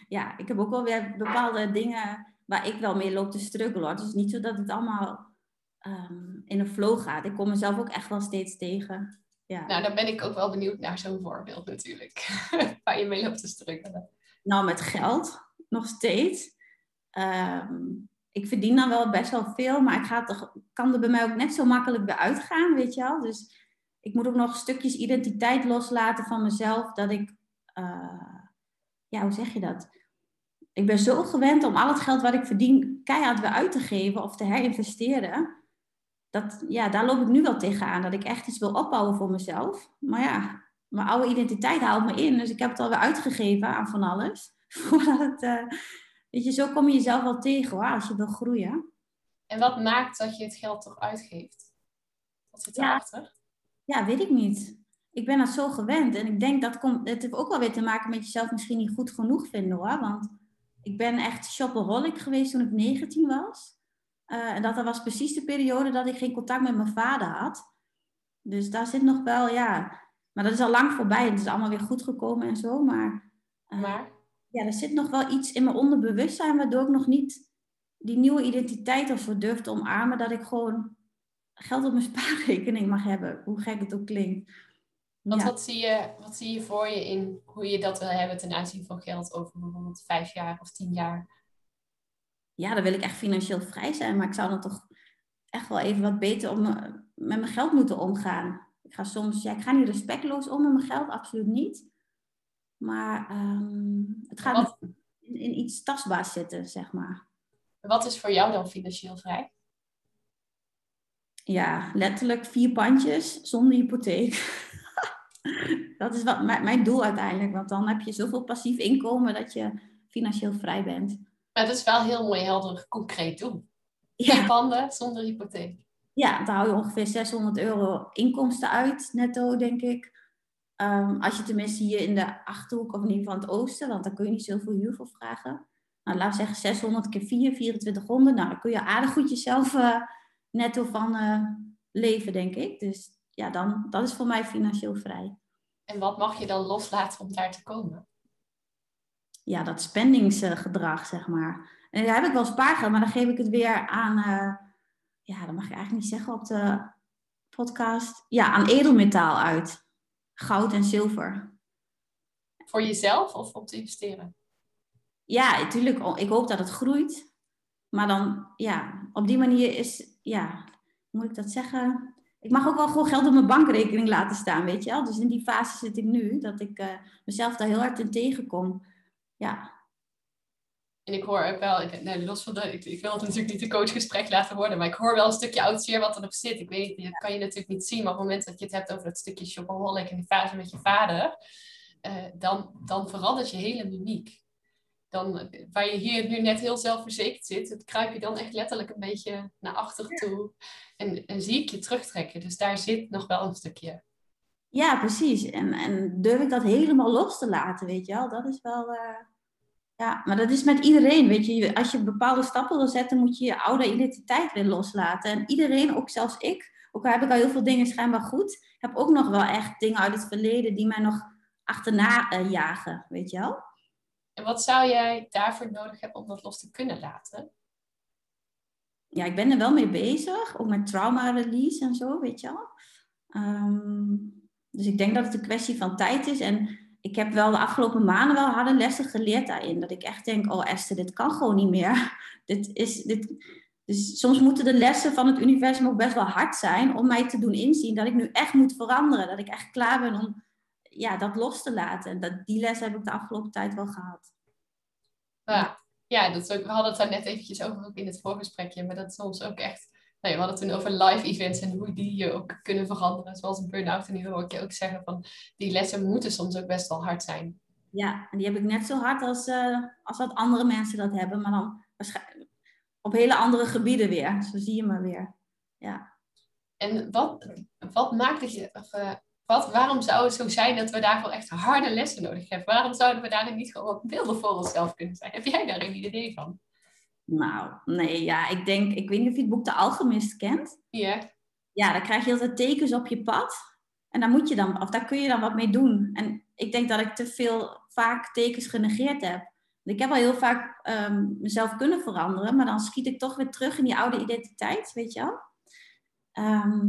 Speaker 2: ja, ik heb ook wel weer bepaalde dingen waar ik wel mee loop te struggelen. Hoor. Het is niet zo dat het allemaal um, in een flow gaat. Ik kom mezelf ook echt wel steeds tegen. Ja.
Speaker 3: Nou, dan ben ik ook wel benieuwd naar zo'n voorbeeld natuurlijk. <laughs> waar je mee loopt te struggelen.
Speaker 2: Nou, met geld nog steeds. Um, ik verdien dan wel best wel veel, maar ik ga toch, kan er bij mij ook net zo makkelijk weer uitgaan, weet je wel. Dus ik moet ook nog stukjes identiteit loslaten van mezelf, dat ik, uh, ja, hoe zeg je dat? Ik ben zo gewend om al het geld wat ik verdien keihard weer uit te geven of te herinvesteren. Dat, ja, daar loop ik nu wel tegenaan, dat ik echt iets wil opbouwen voor mezelf. Maar ja, mijn oude identiteit haalt me in, dus ik heb het alweer uitgegeven aan van alles. <laughs> Voordat het, uh, weet je, zo kom je jezelf wel tegen hoor, als je wil groeien.
Speaker 3: En wat maakt dat je het geld toch uitgeeft? Wat zit erachter? Ja.
Speaker 2: Ja, weet ik niet. Ik ben dat zo gewend. En ik denk dat komt, het heeft ook wel weer te maken met jezelf misschien niet goed genoeg vinden hoor. Want ik ben echt shopaholic geweest toen ik 19 was. Uh, en dat was precies de periode dat ik geen contact met mijn vader had. Dus daar zit nog wel, ja. Maar dat is al lang voorbij. Het is allemaal weer goed gekomen en zo. Maar,
Speaker 3: uh, maar?
Speaker 2: ja, er zit nog wel iets in mijn onderbewustzijn waardoor ik nog niet die nieuwe identiteit zo durf te omarmen. Dat ik gewoon geld op mijn <laughs> spaarrekening mag hebben, hoe gek het ook klinkt.
Speaker 3: Want wat, zie je, wat zie je voor je in hoe je dat wil hebben ten aanzien van geld over bijvoorbeeld vijf jaar of tien jaar?
Speaker 2: Ja, dan wil ik echt financieel vrij zijn, maar ik zou dan toch echt wel even wat beter om, met mijn geld moeten omgaan. Ik ga soms, ja, ik ga niet respectloos om met mijn geld, absoluut niet. Maar um, het gaat in, in iets tastbaars zitten, zeg maar.
Speaker 3: Wat is voor jou dan financieel vrij?
Speaker 2: ja, letterlijk vier pandjes zonder hypotheek. <laughs> dat is wat, mijn doel uiteindelijk. Want dan heb je zoveel passief inkomen dat je financieel vrij bent.
Speaker 3: Maar dat is wel heel mooi helder concreet doen. Ja. Vier panden zonder hypotheek.
Speaker 2: Ja, dan hou je ongeveer 600 euro inkomsten uit, netto, denk ik. Um, als je tenminste hier in de Achterhoek of in ieder geval het oosten, want dan kun je niet zoveel huur voor vragen. Nou, laat zeggen 600 keer 4, 2400. Nou, dan kun je aardig goed jezelf... Uh, netto van uh, leven, denk ik. Dus ja, dan, dat is voor mij financieel vrij.
Speaker 3: En wat mag je dan loslaten om daar te komen?
Speaker 2: Ja, dat spendingsgedrag, zeg maar. En daar heb ik wel spaargeld, maar dan geef ik het weer aan... Uh, ja, dat mag je eigenlijk niet zeggen op de podcast. Ja, aan edelmetaal uit. Goud en zilver.
Speaker 3: Voor jezelf of om te investeren?
Speaker 2: Ja, natuurlijk. Ik hoop dat het groeit. Maar dan, ja, op die manier is, ja, hoe moet ik dat zeggen? Ik mag ook wel gewoon geld op mijn bankrekening laten staan, weet je wel. Dus in die fase zit ik nu, dat ik uh, mezelf daar heel hard in tegenkom. Ja.
Speaker 3: En ik hoor ook wel, ik, nee, los van de, ik, ik, wil het natuurlijk niet een coachgesprek laten worden, maar ik hoor wel een stukje oud wat erop zit. Ik weet, dat kan je natuurlijk niet zien, maar op het moment dat je het hebt over dat stukje shopaholic en die fase met je vader, uh, dan, dan verandert je hele mimiek. Dan, waar je hier nu net heel zelfverzekerd zit, het kruip je dan echt letterlijk een beetje naar achter toe. En, en zie ik je terugtrekken. Dus daar zit nog wel een stukje.
Speaker 2: Ja, precies. En, en durf ik dat helemaal los te laten, weet je wel. Dat is wel... Uh ja, maar dat is met iedereen, weet je. Als je bepaalde stappen wil zetten, moet je je oude identiteit weer loslaten. En iedereen, ook zelfs ik, ook al heb ik al heel veel dingen schijnbaar goed, heb ook nog wel echt dingen uit het verleden die mij nog achterna uh, jagen, weet je wel.
Speaker 3: En wat zou jij daarvoor nodig hebben om dat los te kunnen laten?
Speaker 2: Ja, ik ben er wel mee bezig, ook met trauma release en zo, weet je wel. Ehm, dus ik denk dat het een kwestie van tijd is. En ik heb wel de afgelopen maanden wel harde lessen geleerd daarin. Dat ik echt denk, oh Esther, dit kan gewoon niet meer. <laughs> dit is, dit... Dus soms moeten de lessen van het universum ook best wel hard zijn om mij te doen inzien dat ik nu echt moet veranderen. Dat ik echt klaar ben om ja, dat los te laten. En dat, die les heb ik de afgelopen tijd wel gehad.
Speaker 3: Ja, ja dat we hadden het daar net eventjes over ook in het voorgesprekje. Maar dat soms ook echt nou, we hadden het toen over live events en hoe die je ook kunnen veranderen. Zoals een burn-out. En nu hoor ik je ook zeggen van die lessen moeten soms ook best wel hard zijn.
Speaker 2: Ja, en die heb ik net zo hard als, uh, als wat andere mensen dat hebben. Maar dan waarschijnlijk op hele andere gebieden weer. Zo zie je maar weer. Ja.
Speaker 3: En wat, wat maakt dat je... Of, uh, wat, waarom zou het zo zijn dat we daarvoor echt harde lessen nodig hebben? Waarom zouden we daarin niet gewoon beelden voor onszelf kunnen zijn? Heb jij daar een idee van?
Speaker 2: Nou, nee, ja, ik denk, ik weet niet of je het boek De Alchemist kent.
Speaker 3: Ja.
Speaker 2: Ja, dan krijg je altijd tekens op je pad. En daar moet je dan, of daar kun je dan wat mee doen. En ik denk dat ik te veel vaak tekens genegeerd heb. Ik heb al heel vaak ehm, mezelf kunnen veranderen, maar dan schiet ik toch weer terug in die oude identiteit, weet je wel. Ehm,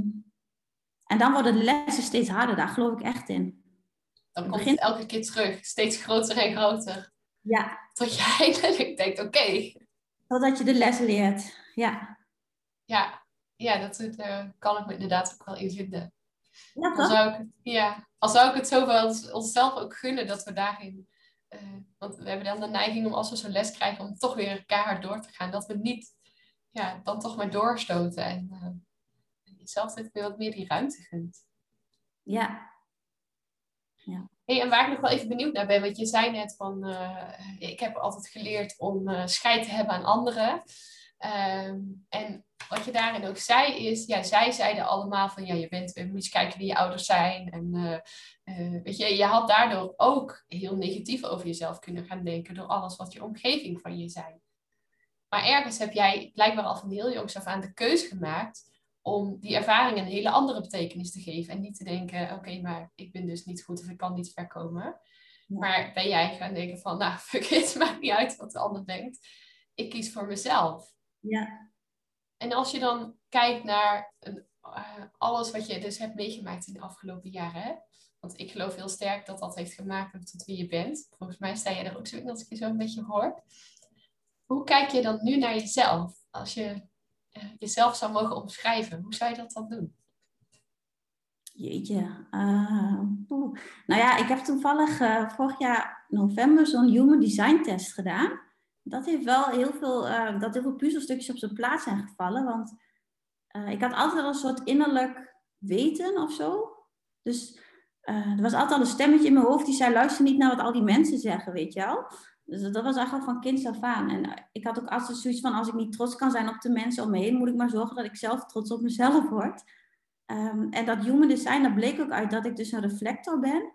Speaker 2: en dan worden de lessen steeds harder, daar geloof ik echt in.
Speaker 3: Dan komt het elke keer terug, steeds groter en groter.
Speaker 2: Ja.
Speaker 3: Tot je <laughs> eindelijk denkt, oké,
Speaker 2: Totdat je de les leert, ja.
Speaker 3: Ja, ja dat uh, kan ik me inderdaad ook wel in vinden.
Speaker 2: Ja,
Speaker 3: toch? Zou ik, ja, al zou ik het zoveel onszelf ook gunnen dat we daarin... Uh, want we hebben dan de neiging om als we zo'n les krijgen om toch weer keihard door te gaan. Dat we niet ja, dan toch maar doorstoten en uh, jezelf weer wat meer die ruimte gunt.
Speaker 2: Ja.
Speaker 3: ja. Hey, en waar ik nog wel even benieuwd naar ben, want je zei net van, uh, ik heb altijd geleerd om uh, scheid te hebben aan anderen. Ehm, en wat je daarin ook zei is, ja, zij zeiden allemaal van, ja, je bent, moet eens kijken wie je ouders zijn. En weet je, je had daardoor ook heel negatief over jezelf kunnen gaan denken door alles wat je omgeving van je zei. Maar ergens heb jij blijkbaar al van heel jongs af aan de keuze gemaakt om die ervaring een hele andere betekenis te geven. En niet te denken, oké, maar ik ben dus niet goed of ik kan niet ver komen. Maar ben jij gaan denken van, nou, <laughs> fuck it, maakt niet uit wat de ander denkt. Ik kies voor mezelf.
Speaker 2: Ja.
Speaker 3: En als je dan kijkt naar uh, alles wat je dus hebt meegemaakt in de afgelopen jaren, hè? want ik geloof heel sterk dat dat heeft gemaakt tot wie je bent. Volgens mij sta je er ook zo in als ik je zo een beetje hoor. Hoe kijk je dan nu naar jezelf? Als je jezelf zou mogen omschrijven, hoe zou je dat dan doen?
Speaker 2: Jeetje. Uh, nou ja, ik heb toevallig uh, vorig jaar november zo'n Human Design test gedaan. Dat heeft wel heel veel, dat heel veel puzzelstukjes op zijn plaats zijn gevallen. Want ik had altijd een soort innerlijk weten of zo. Dus er was altijd al een stemmetje in mijn hoofd die zei: luister niet naar wat al die mensen zeggen, weet je wel. Dus dat was eigenlijk van kinds af aan. En eh, ik had ook altijd zoiets van, als ik niet trots kan zijn op de mensen om me heen, moet ik maar zorgen dat ik zelf trots op mezelf word. Um, en dat human design, dat bleek ook uit dat ik dus een reflector ben.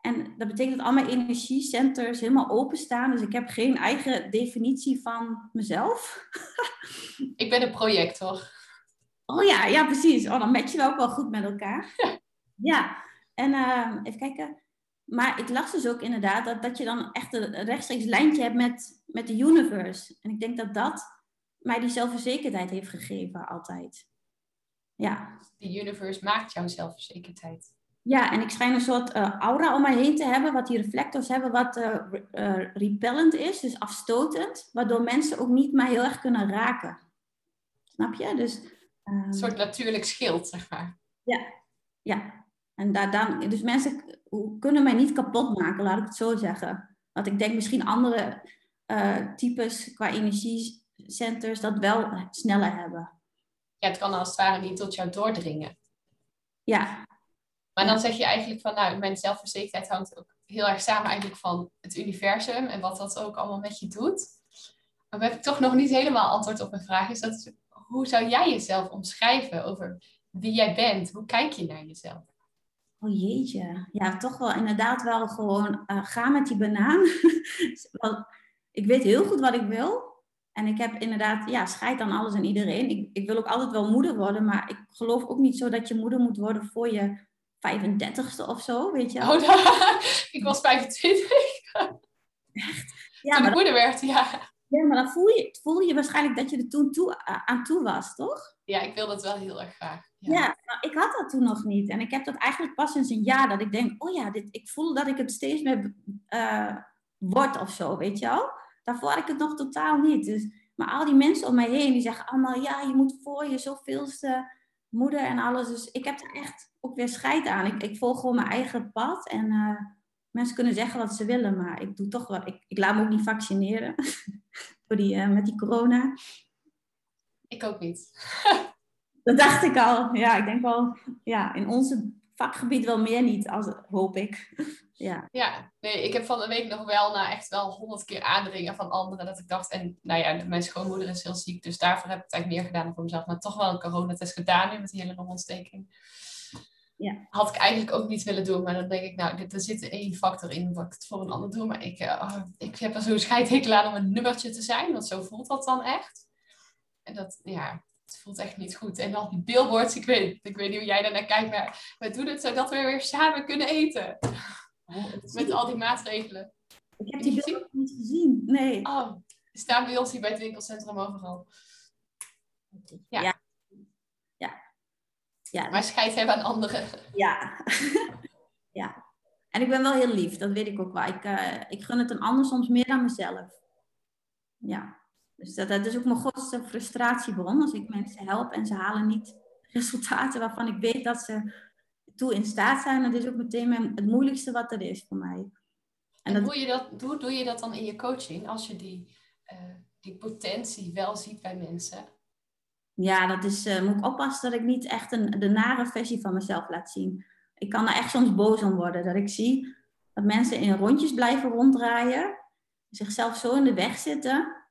Speaker 2: En dat betekent dat al mijn energiecenters helemaal openstaan. Dus ik heb geen eigen definitie van mezelf. <laughs>
Speaker 3: ik ben een projector.
Speaker 2: Oh ja, ja precies. Oh, dan matchen we ook wel goed met elkaar. Ja. ja. En uh, even kijken. Maar ik las dus ook inderdaad dat, dat je dan echt een rechtstreeks lijntje hebt met, met de universe. En ik denk dat dat mij die zelfverzekerdheid heeft gegeven altijd. Ja.
Speaker 3: De universe maakt jouw zelfverzekerdheid.
Speaker 2: Ja, en ik schijn een soort uh, aura om mij heen te hebben, wat die reflectors hebben, wat uh, uh, repellent is, dus afstotend, waardoor mensen ook niet mij heel erg kunnen raken. Snap je? Dus,
Speaker 3: een soort natuurlijk schild, zeg maar.
Speaker 2: Ja, ja. En daar, dan, dus mensen kunnen mij niet kapot maken, laat ik het zo zeggen. Want ik denk misschien anderen uh, types qua energiecenters dat wel sneller hebben.
Speaker 3: Ja, het kan als het ware niet tot jou doordringen.
Speaker 2: Ja.
Speaker 3: Maar dan zeg je eigenlijk van, nou, mijn zelfverzekerdheid hangt ook heel erg samen eigenlijk van het universum en wat dat ook allemaal met je doet. Maar we hebben toch nog niet helemaal antwoord op mijn vraag. Is dat, hoe zou jij jezelf omschrijven over wie jij bent? Hoe kijk je naar jezelf?
Speaker 2: Oh jeetje. Ja, toch wel inderdaad wel gewoon uh, ga met die banaan. <laughs> ik weet heel goed wat ik wil. En ik heb inderdaad, ja, scheid aan alles en iedereen. Ik, ik wil ook altijd wel moeder worden, maar ik geloof ook niet zo dat je moeder moet worden voor je 35ste of zo, weet je
Speaker 3: wel. Oh, <laughs> ik was 25. Echt? Ja, toen ik moeder werd, ja.
Speaker 2: Ja, maar dan voel je, voel je waarschijnlijk dat je er toen toe, aan toe was, toch?
Speaker 3: Ja, ik wil dat wel heel erg graag.
Speaker 2: Ja, ja nou, ik had dat toen nog niet. En ik heb dat eigenlijk pas sinds een jaar dat ik denk, oh ja, dit, ik voel dat ik het steeds meer uh, word of zo, weet je wel. Daarvoor had ik het nog totaal niet. Dus, maar al die mensen om mij heen, die zeggen allemaal, ja, je moet voor je zoveelste moeder en alles. Dus ik heb er echt ook weer scheid aan. Ik, ik volg gewoon mijn eigen pad. En uh, mensen kunnen zeggen wat ze willen, maar ik doe toch wat. Ik, ik laat me ook niet vaccineren <laughs> Voor die, uh, met die corona.
Speaker 3: Ik ook niet. <laughs>
Speaker 2: Dat dacht ik al. Ja, ik denk wel, ja, in onze vakgebied wel meer niet, als, hoop ik. Ja.
Speaker 3: ja, nee, ik heb van de week nog wel na echt wel honderd keer aandringen van anderen. Dat ik dacht, en nou ja, mijn schoonmoeder is heel ziek, dus daarvoor heb ik het eigenlijk meer gedaan voor mezelf. Maar toch wel een coronatest gedaan nu met die hele longontsteking.
Speaker 2: Ja.
Speaker 3: Had ik eigenlijk ook niet willen doen, maar dan denk ik, nou, er zit één factor in wat ik het voor een ander doe. Maar ik, uh, ik heb er zo'n scheidhekel aan om een nummertje te zijn, want zo voelt dat dan echt. En dat, ja, het voelt echt niet goed. En dan die billboards, ik weet, ik weet niet hoe jij daarnaar kijkt, maar we doen het zodat we weer samen kunnen eten. Oh, Met al die maatregelen.
Speaker 2: Ik heb die billboards niet gezien, nee.
Speaker 3: Oh, die staan bij ons hier bij het winkelcentrum overal.
Speaker 2: Ja. ja.
Speaker 3: ja. Maar scheid hebben aan anderen.
Speaker 2: Ja. <laughs> ja. En ik ben wel heel lief, dat weet ik ook wel. Ik, uh, ik gun het een ander soms meer dan mezelf. Ja. Dus dat, dat is ook mijn grootste frustratiebron. Als ik mensen help en ze halen niet resultaten waarvan ik weet dat ze toe in staat zijn. Dat is ook meteen het moeilijkste wat er is voor mij.
Speaker 3: En, hoe, je dat, hoe doe je dat dan in je coaching als je die, uh, die potentie wel ziet bij mensen?
Speaker 2: Ja, dat is, uh, moet ik oppassen dat ik niet echt een, de nare versie van mezelf laat zien. Ik kan er echt soms boos om worden. Dat ik zie dat mensen in rondjes blijven ronddraaien. Zichzelf zo in de weg zitten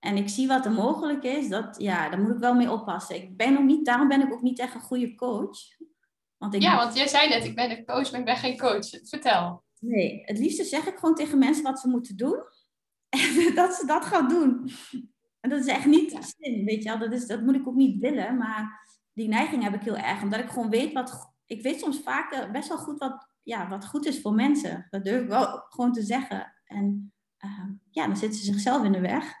Speaker 2: en ik zie wat er mogelijk is, dat, ja, daar moet ik wel mee oppassen. Ik ben ook niet, daarom ben ik ook niet echt een goede coach.
Speaker 3: Want ik ja, want jij zei net, ik ben een coach, maar ik ben geen coach. Vertel.
Speaker 2: Nee, het liefste zeg ik gewoon tegen mensen wat ze moeten doen. <laughs> En dat ze dat gaan doen. En dat is echt niet ja. zin, weet je wel. Dat, is, dat moet ik ook niet willen, maar die neiging heb ik heel erg. Omdat ik gewoon weet wat... Ik weet soms vaak best wel goed wat, ja, wat goed is voor mensen. Dat durf ik wel gewoon te zeggen. En uh, ja, dan zitten ze zichzelf in de weg.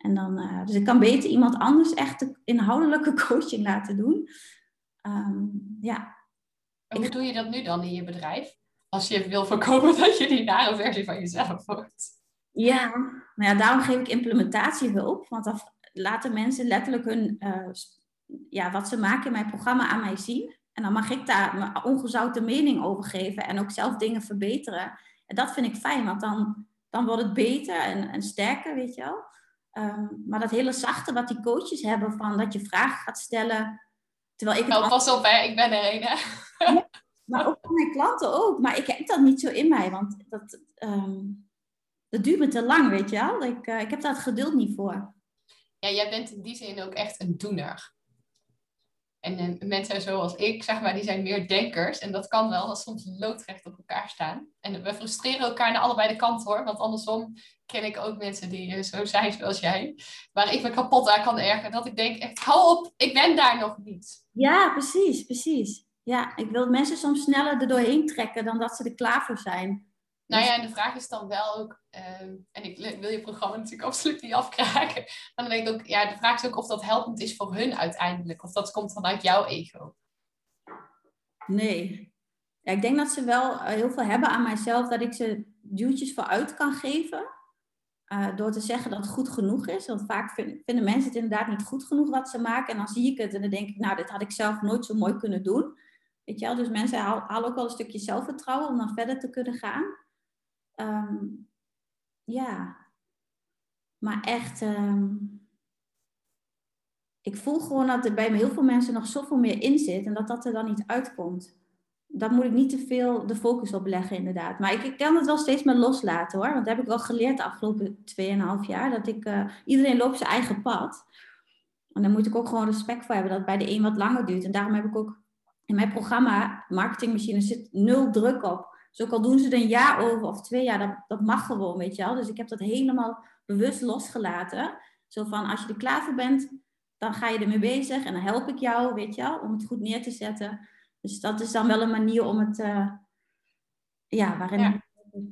Speaker 2: En dan, uh, dus ik kan beter iemand anders echt de inhoudelijke <laughs> coaching laten doen. Um, ja.
Speaker 3: hoe doe je dat nu dan in je bedrijf? Als je wil voorkomen <laughs> dat je die nare versie van jezelf wordt.
Speaker 2: Ja, nou ja, daarom geef ik implementatiehulp. Want dan laten mensen letterlijk hun, uh, ja, wat ze maken in mijn programma aan mij zien. En dan mag ik daar mijn ongezouten mening over geven en ook zelf dingen verbeteren. En dat vind ik fijn, want dan, dan wordt het beter en, en sterker, weet je wel. Ehm, maar dat hele zachte wat die coaches hebben van dat je vragen gaat stellen. Terwijl ik
Speaker 3: oh, pas op, hè? ik ben er een. Hè?
Speaker 2: maar ook van mijn klanten ook. Maar ik heb dat niet zo in mij, want dat, um, dat duurt me te lang, weet je wel. Ik, uh, ik heb daar het geduld niet voor.
Speaker 3: Ja, jij bent in die zin ook echt een doener. En, en mensen zoals ik, zeg maar, die zijn meer denkers. En dat kan wel, dat soms loodrecht op elkaar staan. En we frustreren elkaar naar allebei de kanten hoor. Want andersom ken ik ook mensen die uh, zo zijn zoals jij. Waar ik me kapot aan kan ergeren. Dat ik denk echt, hou op, ik ben daar nog niet.
Speaker 2: Ja, precies, precies. Ja, ik wil mensen soms sneller er doorheen trekken dan dat ze er klaar voor zijn.
Speaker 3: Nou ja, en de vraag is dan wel ook, ehm, en ik wil je programma natuurlijk <laughs> absoluut niet afkraken, maar dan denk ik ook, ja, de vraag is ook of dat helpend is voor hun uiteindelijk, of dat komt vanuit jouw ego.
Speaker 2: Nee. Ja, ik denk dat ze wel eh, heel veel hebben aan mijzelf, dat ik ze duwtjes vooruit kan geven, uh, door te zeggen dat het goed genoeg is. Want vaak vinden mensen het inderdaad niet goed genoeg wat ze maken, en dan zie ik het en dan denk ik, nou, dit had ik zelf nooit zo mooi kunnen doen. Weet je wel? Dus mensen halen ook wel een stukje zelfvertrouwen om dan verder te kunnen gaan. Um, ja, Maar echt, ehm, ik voel gewoon dat er bij heel veel mensen nog zoveel meer in zit en dat dat er dan niet uitkomt. Daar moet ik niet te veel de focus op leggen, inderdaad. Maar ik, ik kan het wel steeds meer loslaten hoor. Want dat heb ik wel geleerd de afgelopen 2,5 jaar. Dat ik, uh, iedereen loopt zijn eigen pad. En daar moet ik ook gewoon respect voor hebben dat bij de een wat langer duurt. En daarom heb ik ook in mijn programma, Marketingmachine, zit nul druk op. Dus ook al doen ze er een jaar over of twee jaar, dat, dat mag gewoon, weet je wel. Dus ik heb dat helemaal bewust losgelaten. Zo van, als je er klaar voor bent, dan ga je ermee bezig en dan help ik jou, weet je wel, om het goed neer te zetten. Dus dat is dan wel een manier om het, uh, ja, waarin ja.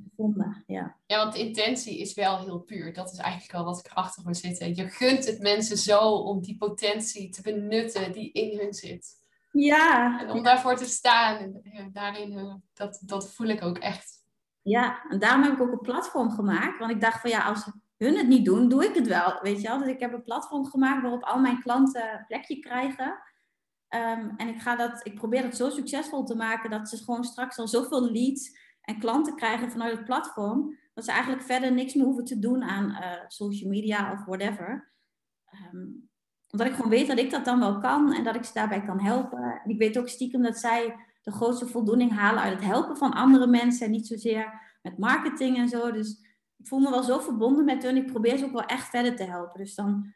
Speaker 2: gevonden. Ja.
Speaker 3: ja, want de intentie is wel heel puur. Dat is eigenlijk wel wat ik erachter wil zitten. Je gunt het mensen zo om die potentie te benutten die in hun zit.
Speaker 2: Ja.
Speaker 3: En om daarvoor te staan. En, daarin, uh, dat, dat voel ik ook echt.
Speaker 2: Ja, en daarom heb ik ook een platform gemaakt. Want ik dacht van ja, als hun het niet doen, doe ik het wel. Weet je wel? Dus ik heb een platform gemaakt waarop al mijn klanten een plekje krijgen. Um, en ik, ga dat, ik probeer het zo succesvol te maken dat ze gewoon straks al zoveel leads en klanten krijgen vanuit het platform. Dat ze eigenlijk verder niks meer hoeven te doen aan uh, social media of whatever. Um, omdat ik gewoon weet dat ik dat dan wel kan en dat ik ze daarbij kan helpen. En ik weet ook stiekem dat zij de grootste voldoening halen uit het helpen van andere mensen. En niet zozeer met marketing en zo. Dus ik voel me wel zo verbonden met hun. Ik probeer ze ook wel echt verder te helpen. Dus dan,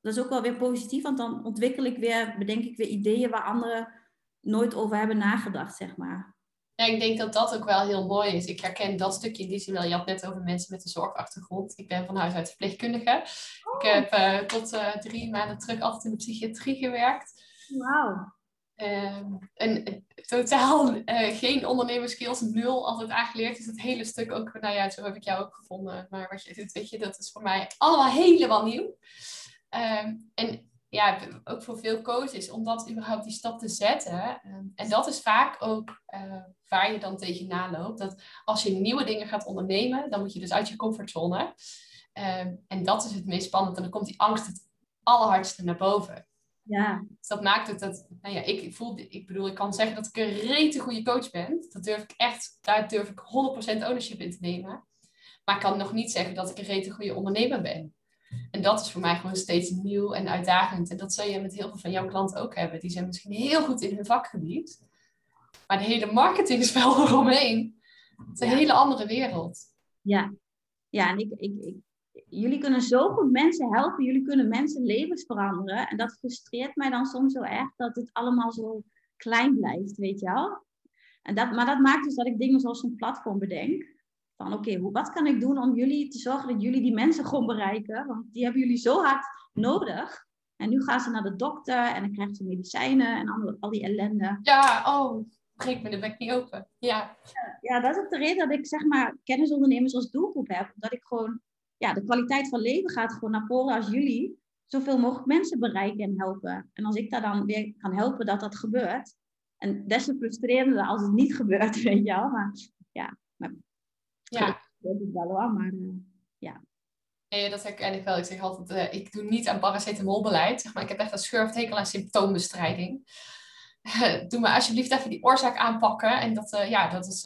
Speaker 2: dat is ook wel weer positief. Want dan ontwikkel ik weer, bedenk ik weer ideeën waar anderen nooit over hebben nagedacht, zeg maar.
Speaker 3: Ja, ik denk dat dat ook wel heel mooi is. Ik herken dat stukje in die zin wel. Je had net over mensen met een zorgachtergrond. Ik ben van huis uit verpleegkundige. Ik
Speaker 2: Oh.
Speaker 3: heb uh, tot uh, drie maanden terug altijd in de psychiatrie gewerkt.
Speaker 2: Wauw.
Speaker 3: Um, en totaal uh, geen ondernemerskills, nul, altijd aangeleerd. Dus het hele stuk ook, nou ja, zo heb ik jou ook gevonden. Maar wat je doet, weet je, dat is voor mij allemaal helemaal nieuw. Um, en ja, ook voor veel coaches, om dat überhaupt die stap te zetten. Um, en dat is vaak ook waar je dan tegenaan loopt. Dat als je nieuwe dingen gaat ondernemen, dan moet je dus uit je comfortzone. en dat is het meest spannend. En dan komt die angst het allerhardste naar boven.
Speaker 2: Ja.
Speaker 3: Dus dat maakt het dat, nou ja, ik voel, ik bedoel, ik kan zeggen dat ik een rete goede coach ben. Dat durf ik echt, daar durf ik 100% ownership in te nemen. Maar ik kan nog niet zeggen dat ik een rete goede ondernemer ben. En dat is voor mij gewoon steeds nieuw en uitdagend. En dat zul je met heel veel van jouw klanten ook hebben. Die zijn misschien heel goed in hun vakgebied. Maar de hele marketing is wel <laughs> eromheen. Het is een ja. hele andere wereld.
Speaker 2: Ja, ja en ik, ik, ik, jullie kunnen zo goed mensen helpen. Jullie kunnen mensen levens veranderen. En dat frustreert mij dan soms zo erg dat het allemaal zo klein blijft, weet je wel. En dat, maar dat maakt dus dat ik dingen zoals een platform bedenk. Van oké, okay, wat kan ik doen om jullie te zorgen dat jullie die mensen gewoon bereiken? Want die hebben jullie zo hard nodig. En nu gaan ze naar de dokter en dan krijgen ze medicijnen en al, al die ellende.
Speaker 3: Ja, oh, breek me de bek niet open. Ja.
Speaker 2: ja. Dat is ook de reden dat ik zeg maar kennisondernemers als doelgroep heb. Dat ik gewoon ja, de kwaliteit van leven gaat gewoon naar voren als jullie zoveel mogelijk mensen bereiken en helpen. En als ik daar dan weer kan helpen dat dat gebeurt. En des te frustrerender als het niet <laughs> gebeurt, weet je wel. Maar ja, maar,
Speaker 3: ja.
Speaker 2: dat is wel hoor, maar uh, ja.
Speaker 3: Ja, dat herken ik wel. Ik zeg altijd, uh, ik doe niet aan paracetamolbeleid. Zeg maar ik heb echt een schurftekel aan symptoombestrijding. <laughs> doe maar alsjeblieft even die oorzaak aanpakken. En dat, uh, ja, dat is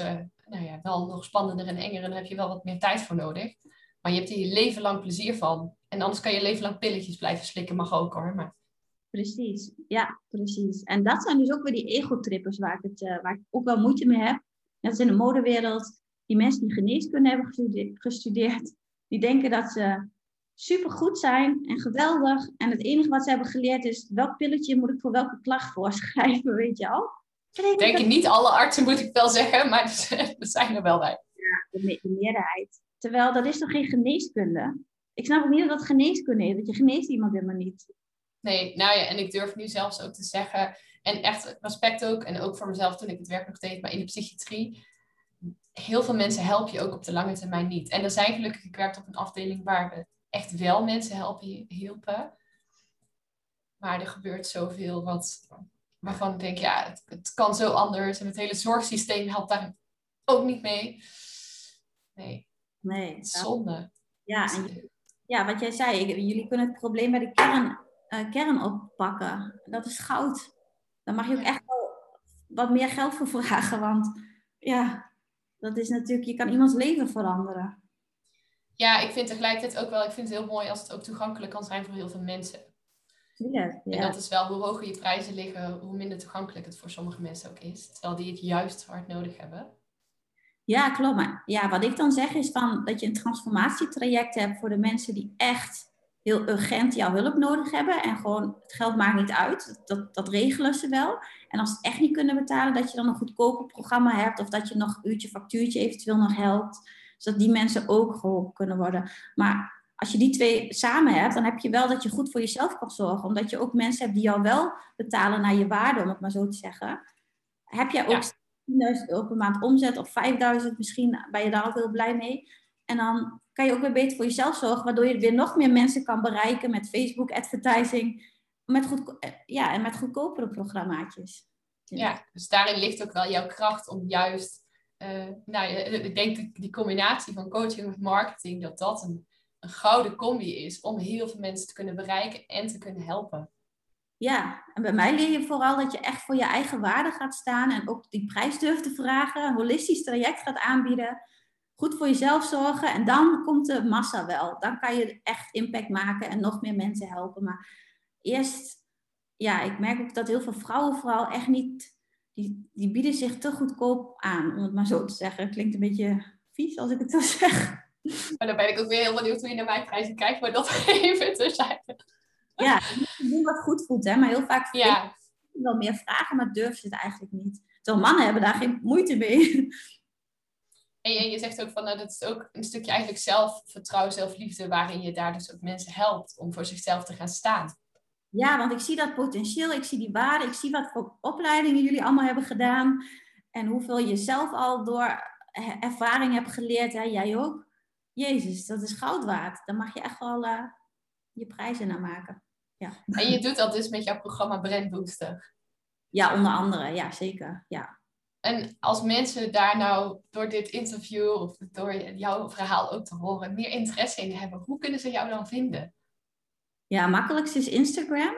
Speaker 3: nou ja, wel nog spannender en enger. En daar heb je wel wat meer tijd voor nodig. Maar je hebt hier je leven lang plezier van. En anders kan je leven lang pilletjes blijven slikken, mag ook hoor. Maar...
Speaker 2: Precies, ja, precies. En dat zijn dus ook weer die ego-trippers waar, ik het, uh, waar ik ook wel moeite mee heb. Dat is in de modewereld. Die mensen die geneeskunde hebben gestudeerd, die denken dat ze supergoed zijn en geweldig. En het enige wat ze hebben geleerd is, welk pilletje moet ik voor welke klacht voorschrijven, <laughs> weet je al?
Speaker 3: Ik denk dat... niet alle artsen, moet ik wel zeggen, maar <laughs> er zijn er wel bij.
Speaker 2: Ja, de, me de meerderheid. Terwijl dat is toch geen geneeskunde? Ik snap ook niet dat dat geneeskunde is, want je geneest iemand helemaal niet.
Speaker 3: Nee, nou ja, en ik durf nu zelfs ook te zeggen, en echt respect ook, en ook voor mezelf toen ik het werk nog deed, maar in de psychiatrie, heel veel mensen help je ook op de lange termijn niet. En er zijn gelukkig, ik werkte op een afdeling waar we echt wel mensen helpen, hielpen. Maar er gebeurt zoveel wat, waarvan ik denk, ja, het, het kan zo anders. En het hele zorgsysteem helpt daar ook niet mee. Nee.
Speaker 2: Nee.
Speaker 3: Zonde.
Speaker 2: Ja, en, ja, wat jij zei, jullie kunnen het probleem bij de kern, uh, kern oppakken. Dat is goud. Daar mag je ook echt wel wat meer geld voor vragen, want ja, dat is natuurlijk, je kan iemands leven veranderen.
Speaker 3: Ja, ik vind tegelijkertijd ook wel, ik vind het heel mooi als het ook toegankelijk kan zijn voor heel veel mensen.
Speaker 2: Ja,
Speaker 3: En dat is wel, hoe hoger je prijzen liggen, hoe minder toegankelijk het voor sommige mensen ook is. Terwijl die het juist hard nodig hebben.
Speaker 2: Ja, klopt. Maar ja, wat ik dan zeg is van dat je een transformatietraject hebt voor de mensen die echt heel urgent jouw hulp nodig hebben. En gewoon, het geld maakt niet uit. Dat, dat regelen ze wel. En als ze het echt niet kunnen betalen, dat je dan een goedkoper programma hebt. Of dat je nog een uurtje factuurtje eventueel nog helpt. Zodat die mensen ook geholpen kunnen worden. Maar als je die twee samen hebt, dan heb je wel dat je goed voor jezelf kan zorgen. Omdat je ook mensen hebt die jou wel betalen naar je waarde, om het maar zo te zeggen. Heb jij ook 10.000 euro per maand omzet of 5.000 misschien, ben je daar ook heel blij mee. En dan kan je ook weer beter voor jezelf zorgen, waardoor je weer nog meer mensen kan bereiken met Facebook advertising. Met goed, ja, en met goedkopere programmaatjes.
Speaker 3: Ja, dus daarin ligt ook wel jouw kracht om juist, uh, nou, ik denk die combinatie van coaching en marketing, dat dat een een gouden combi is om heel veel mensen te kunnen bereiken en te kunnen helpen.
Speaker 2: Ja, en bij mij leer je vooral dat je echt voor je eigen waarde gaat staan en ook die prijs durft te vragen, een holistisch traject gaat aanbieden, goed voor jezelf zorgen en dan komt de massa wel. Dan kan je echt impact maken en nog meer mensen helpen. Maar eerst, ja, ik merk ook dat heel veel vrouwen vooral echt niet, die, die bieden zich te goedkoop aan, om het maar zo te zeggen. Klinkt een beetje vies als ik het zo zeg.
Speaker 3: Maar dan ben ik ook weer heel benieuwd hoe je naar mijn prijzen kijkt, maar dat <laughs> even terzijde.
Speaker 2: Ja, doen wat goed voelt, hè. Maar heel vaak ja. wel meer vragen, maar durven ze het eigenlijk niet. Terwijl mannen hebben daar geen moeite mee.
Speaker 3: En je, je zegt ook van, nou, dat is ook een stukje eigenlijk zelfvertrouwen, zelfliefde, waarin je daar dus ook mensen helpt om voor zichzelf te gaan staan.
Speaker 2: Ja, want ik zie dat potentieel, ik zie die waarde, ik zie wat voor opleidingen jullie allemaal hebben gedaan en hoeveel je zelf al door ervaring hebt geleerd, hè, jij ook. Jezus, dat is goud waard. Dan mag je echt wel uh, je prijzen naar maken. Ja.
Speaker 3: En je doet dat dus met jouw programma Brand Booster?
Speaker 2: Ja, onder andere. Ja, zeker. Ja.
Speaker 3: En als mensen daar nou door dit interview of door jouw verhaal ook te horen meer interesse in hebben, hoe kunnen ze jou dan vinden?
Speaker 2: Ja, makkelijkst is Instagram.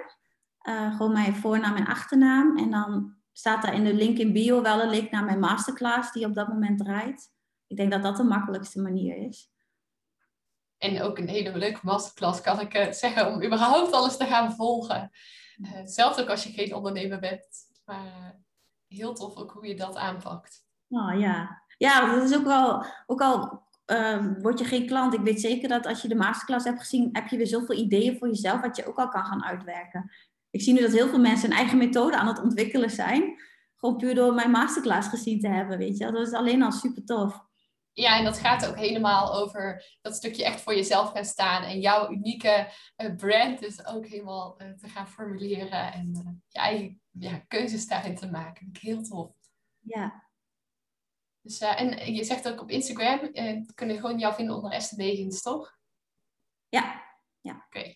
Speaker 2: Uh, gewoon mijn voornaam en achternaam. En dan staat daar in de link in bio wel een link naar mijn masterclass die op dat moment draait. Ik denk dat dat de makkelijkste manier is.
Speaker 3: En ook een hele leuke masterclass kan ik uh, zeggen om überhaupt alles te gaan volgen. Uh, zelfs ook als je geen ondernemer bent. Maar heel tof ook hoe je dat aanpakt.
Speaker 2: Oh ja, ja dat is ook wel, ook al ehm, word je geen klant. Ik weet zeker dat als je de masterclass hebt gezien, heb je weer zoveel ideeën voor jezelf wat je ook al kan gaan uitwerken. Ik zie nu dat heel veel mensen een eigen methode aan het ontwikkelen zijn. Gewoon puur door mijn masterclass gezien te hebben, weet je. Dat is alleen al super tof.
Speaker 3: Ja, en dat gaat ook helemaal over dat stukje echt voor jezelf gaan staan en jouw unieke uh, brand dus ook helemaal uh, te gaan formuleren en uh, je eigen ja, keuzes daarin te maken. Heel tof.
Speaker 2: Ja.
Speaker 3: Dus, en je zegt ook op Instagram, kunnen gewoon jou vinden onder Esther toch?
Speaker 2: Ja. ja.
Speaker 3: Oké.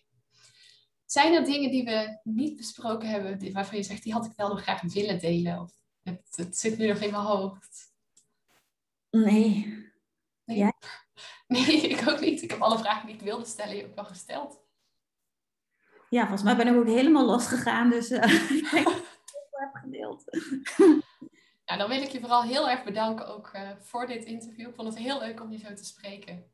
Speaker 3: Zijn er dingen die we niet besproken hebben, waarvan je zegt, die had ik wel nog graag willen delen? Of het, het zit nu nog in mijn hoofd?
Speaker 2: Nee.
Speaker 3: Nee. <laughs> nee, ik ook niet. Ik heb alle vragen die ik wilde stellen je ook wel gesteld.
Speaker 2: Ja, volgens mij ben ik ook helemaal losgegaan. Dus uh, <laughs> ik denk dat ik het heb gedeeld. <laughs>
Speaker 3: Ja, dan wil ik je vooral heel erg bedanken ook uh, voor dit interview. Ik vond het heel leuk om je zo te spreken.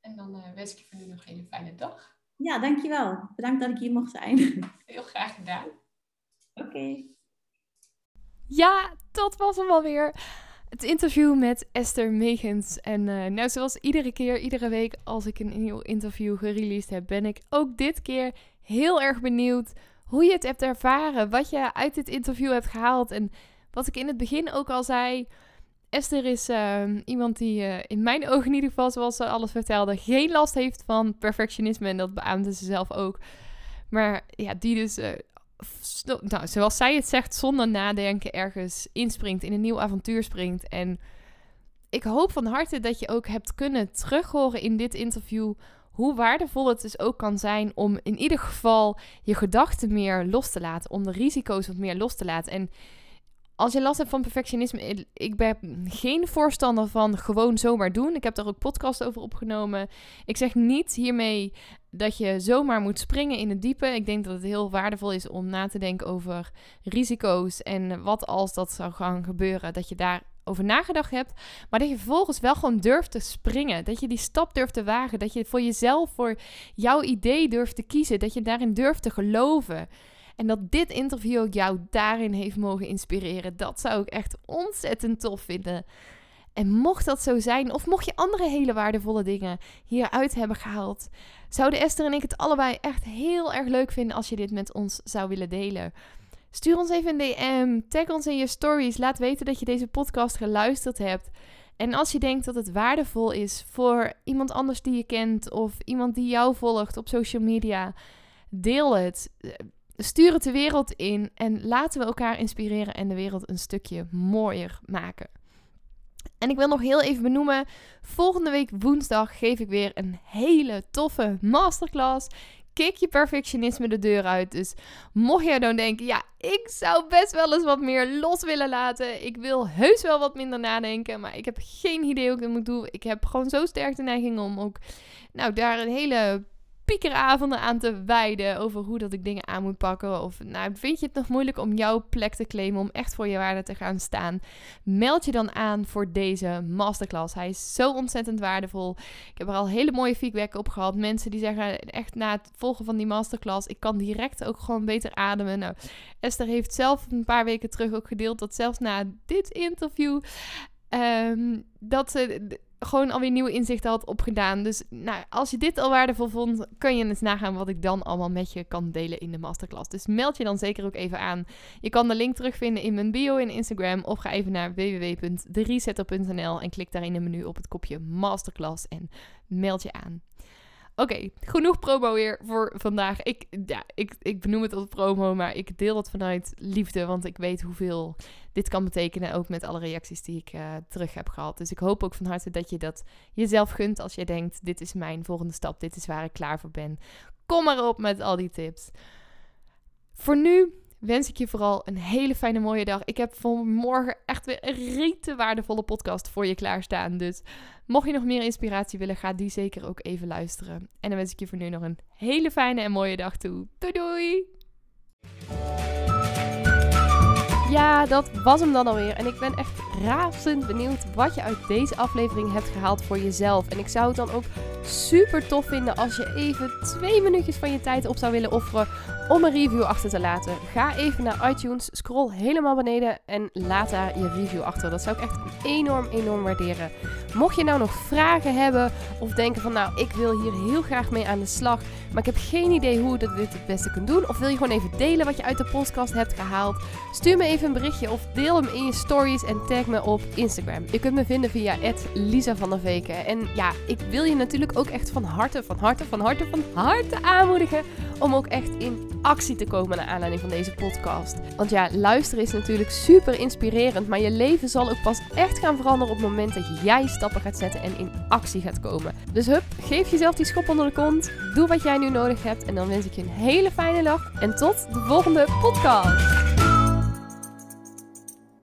Speaker 3: En dan uh, wens ik je voor nu nog een hele fijne dag.
Speaker 2: Ja, dankjewel. Bedankt dat ik hier mocht zijn. <laughs>
Speaker 3: Heel graag gedaan.
Speaker 2: Oké. Okay.
Speaker 1: Ja, dat was hem alweer het interview met Esther Megens. En uh, nou, zoals iedere keer, iedere week als ik een nieuw interview gereleased heb, ben ik ook dit keer heel erg benieuwd hoe je het hebt ervaren, wat je uit dit interview hebt gehaald. En wat ik in het begin ook al zei, Esther is uh, iemand die uh, in mijn ogen in ieder geval, zoals ze alles vertelde, geen last heeft van perfectionisme. En dat beaamde ze zelf ook. Maar ja, die dus uh, nou, zoals zij het zegt, zonder nadenken ergens inspringt, in een nieuw avontuur springt. En ik hoop van harte dat je ook hebt kunnen terughoren in dit interview hoe waardevol het dus ook kan zijn om in ieder geval je gedachten meer los te laten, om de risico's wat meer los te laten. En als je last hebt van perfectionisme, ik ben geen voorstander van gewoon zomaar doen. Ik heb daar ook podcast over opgenomen. Ik zeg niet hiermee dat je zomaar moet springen in het diepe. Ik denk dat het heel waardevol is om na te denken over risico's en wat als dat zou gaan gebeuren, dat je daar over nagedacht hebt. Maar dat je vervolgens wel gewoon durft te springen. Dat je die stap durft te wagen. Dat je voor jezelf, voor jouw idee durft te kiezen. Dat je daarin durft te geloven. En dat dit interview ook jou daarin heeft mogen inspireren. Dat zou ik echt ontzettend tof vinden. En mocht dat zo zijn, of mocht je andere hele waardevolle dingen hieruit hebben gehaald, zouden Esther en ik het allebei echt heel erg leuk vinden als je dit met ons zou willen delen. Stuur ons even een DM, tag ons in je stories, laat weten dat je deze podcast geluisterd hebt. En als je denkt dat het waardevol is voor iemand anders die je kent of iemand die jou volgt op social media, deel het. Stuur het de wereld in en laten we elkaar inspireren en de wereld een stukje mooier maken. En ik wil nog heel even benoemen: volgende week woensdag geef ik weer een hele toffe masterclass. Kik je perfectionisme de deur uit. Dus mocht jij dan denken, ja, ik zou best wel eens wat meer los willen laten. Ik wil heus wel wat minder nadenken, maar ik heb geen idee hoe ik het moet doen. Ik heb gewoon zo sterk de neiging om ook, nou, daar een hele piekeravonden aan te wijden over hoe dat ik dingen aan moet pakken. Of nou, vind je het nog moeilijk om jouw plek te claimen, om echt voor je waarde te gaan staan? Meld je dan aan voor deze masterclass. Hij is zo ontzettend waardevol. Ik heb er al hele mooie feedback op gehad. Mensen die zeggen echt na het volgen van die masterclass, ik kan direct ook gewoon beter ademen. Nou, Esther heeft zelf een paar weken terug ook gedeeld dat zelfs na dit interview ehm, dat ze gewoon alweer nieuwe inzichten had opgedaan. Dus nou, als je dit al waardevol vond, kun je eens nagaan wat ik dan allemaal met je kan delen in de masterclass. Dus meld je dan zeker ook even aan. Je kan de link terugvinden in mijn bio in Instagram of ga even naar www.deresetter.nl en klik daar in het menu op het kopje masterclass en meld je aan. Oké, genoeg promo weer voor vandaag. Ik, ja, ik, ik benoem het als promo, maar ik deel het vanuit liefde, want ik weet hoeveel dit kan betekenen, ook met alle reacties die ik uh, terug heb gehad. Dus ik hoop ook van harte dat je dat jezelf gunt als je denkt, dit is mijn volgende stap, dit is waar ik klaar voor ben. Kom maar op met al die tips. Voor nu wens ik je vooral een hele fijne mooie dag. Ik heb voor morgen echt weer een rete waardevolle podcast voor je klaarstaan. Dus mocht je nog meer inspiratie willen, ga die zeker ook even luisteren. En dan wens ik je voor nu nog een hele fijne en mooie dag toe. Doei doei! Ja, dat was hem dan alweer. En ik ben echt razend benieuwd wat je uit deze aflevering hebt gehaald voor jezelf. En ik zou het dan ook super tof vinden als je even twee minuutjes van je tijd op zou willen offeren om een review achter te laten. Ga even naar iTunes, scroll helemaal beneden en laat daar je review achter. Dat zou ik echt enorm, enorm waarderen. Mocht je nou nog vragen hebben of denken van nou, ik wil hier heel graag mee aan de slag, maar ik heb geen idee hoe ik dit het beste kunt doen. Of wil je gewoon even delen wat je uit de podcast hebt gehaald? Stuur me even een berichtje of deel hem in je stories en tag me op Instagram. Je kunt me vinden via Lisa van der Veken. En ja, ik wil je natuurlijk ook echt van harte, van harte, van harte, van harte aanmoedigen om ook echt in actie te komen naar aanleiding van deze podcast. Want ja, luisteren is natuurlijk super inspirerend, maar je leven zal ook pas echt gaan veranderen op het moment dat jij stappen gaat zetten en in actie gaat komen. Dus hup, geef jezelf die schop onder de kont, doe wat jij nu nodig hebt en dan wens ik je een hele fijne dag en tot de volgende podcast.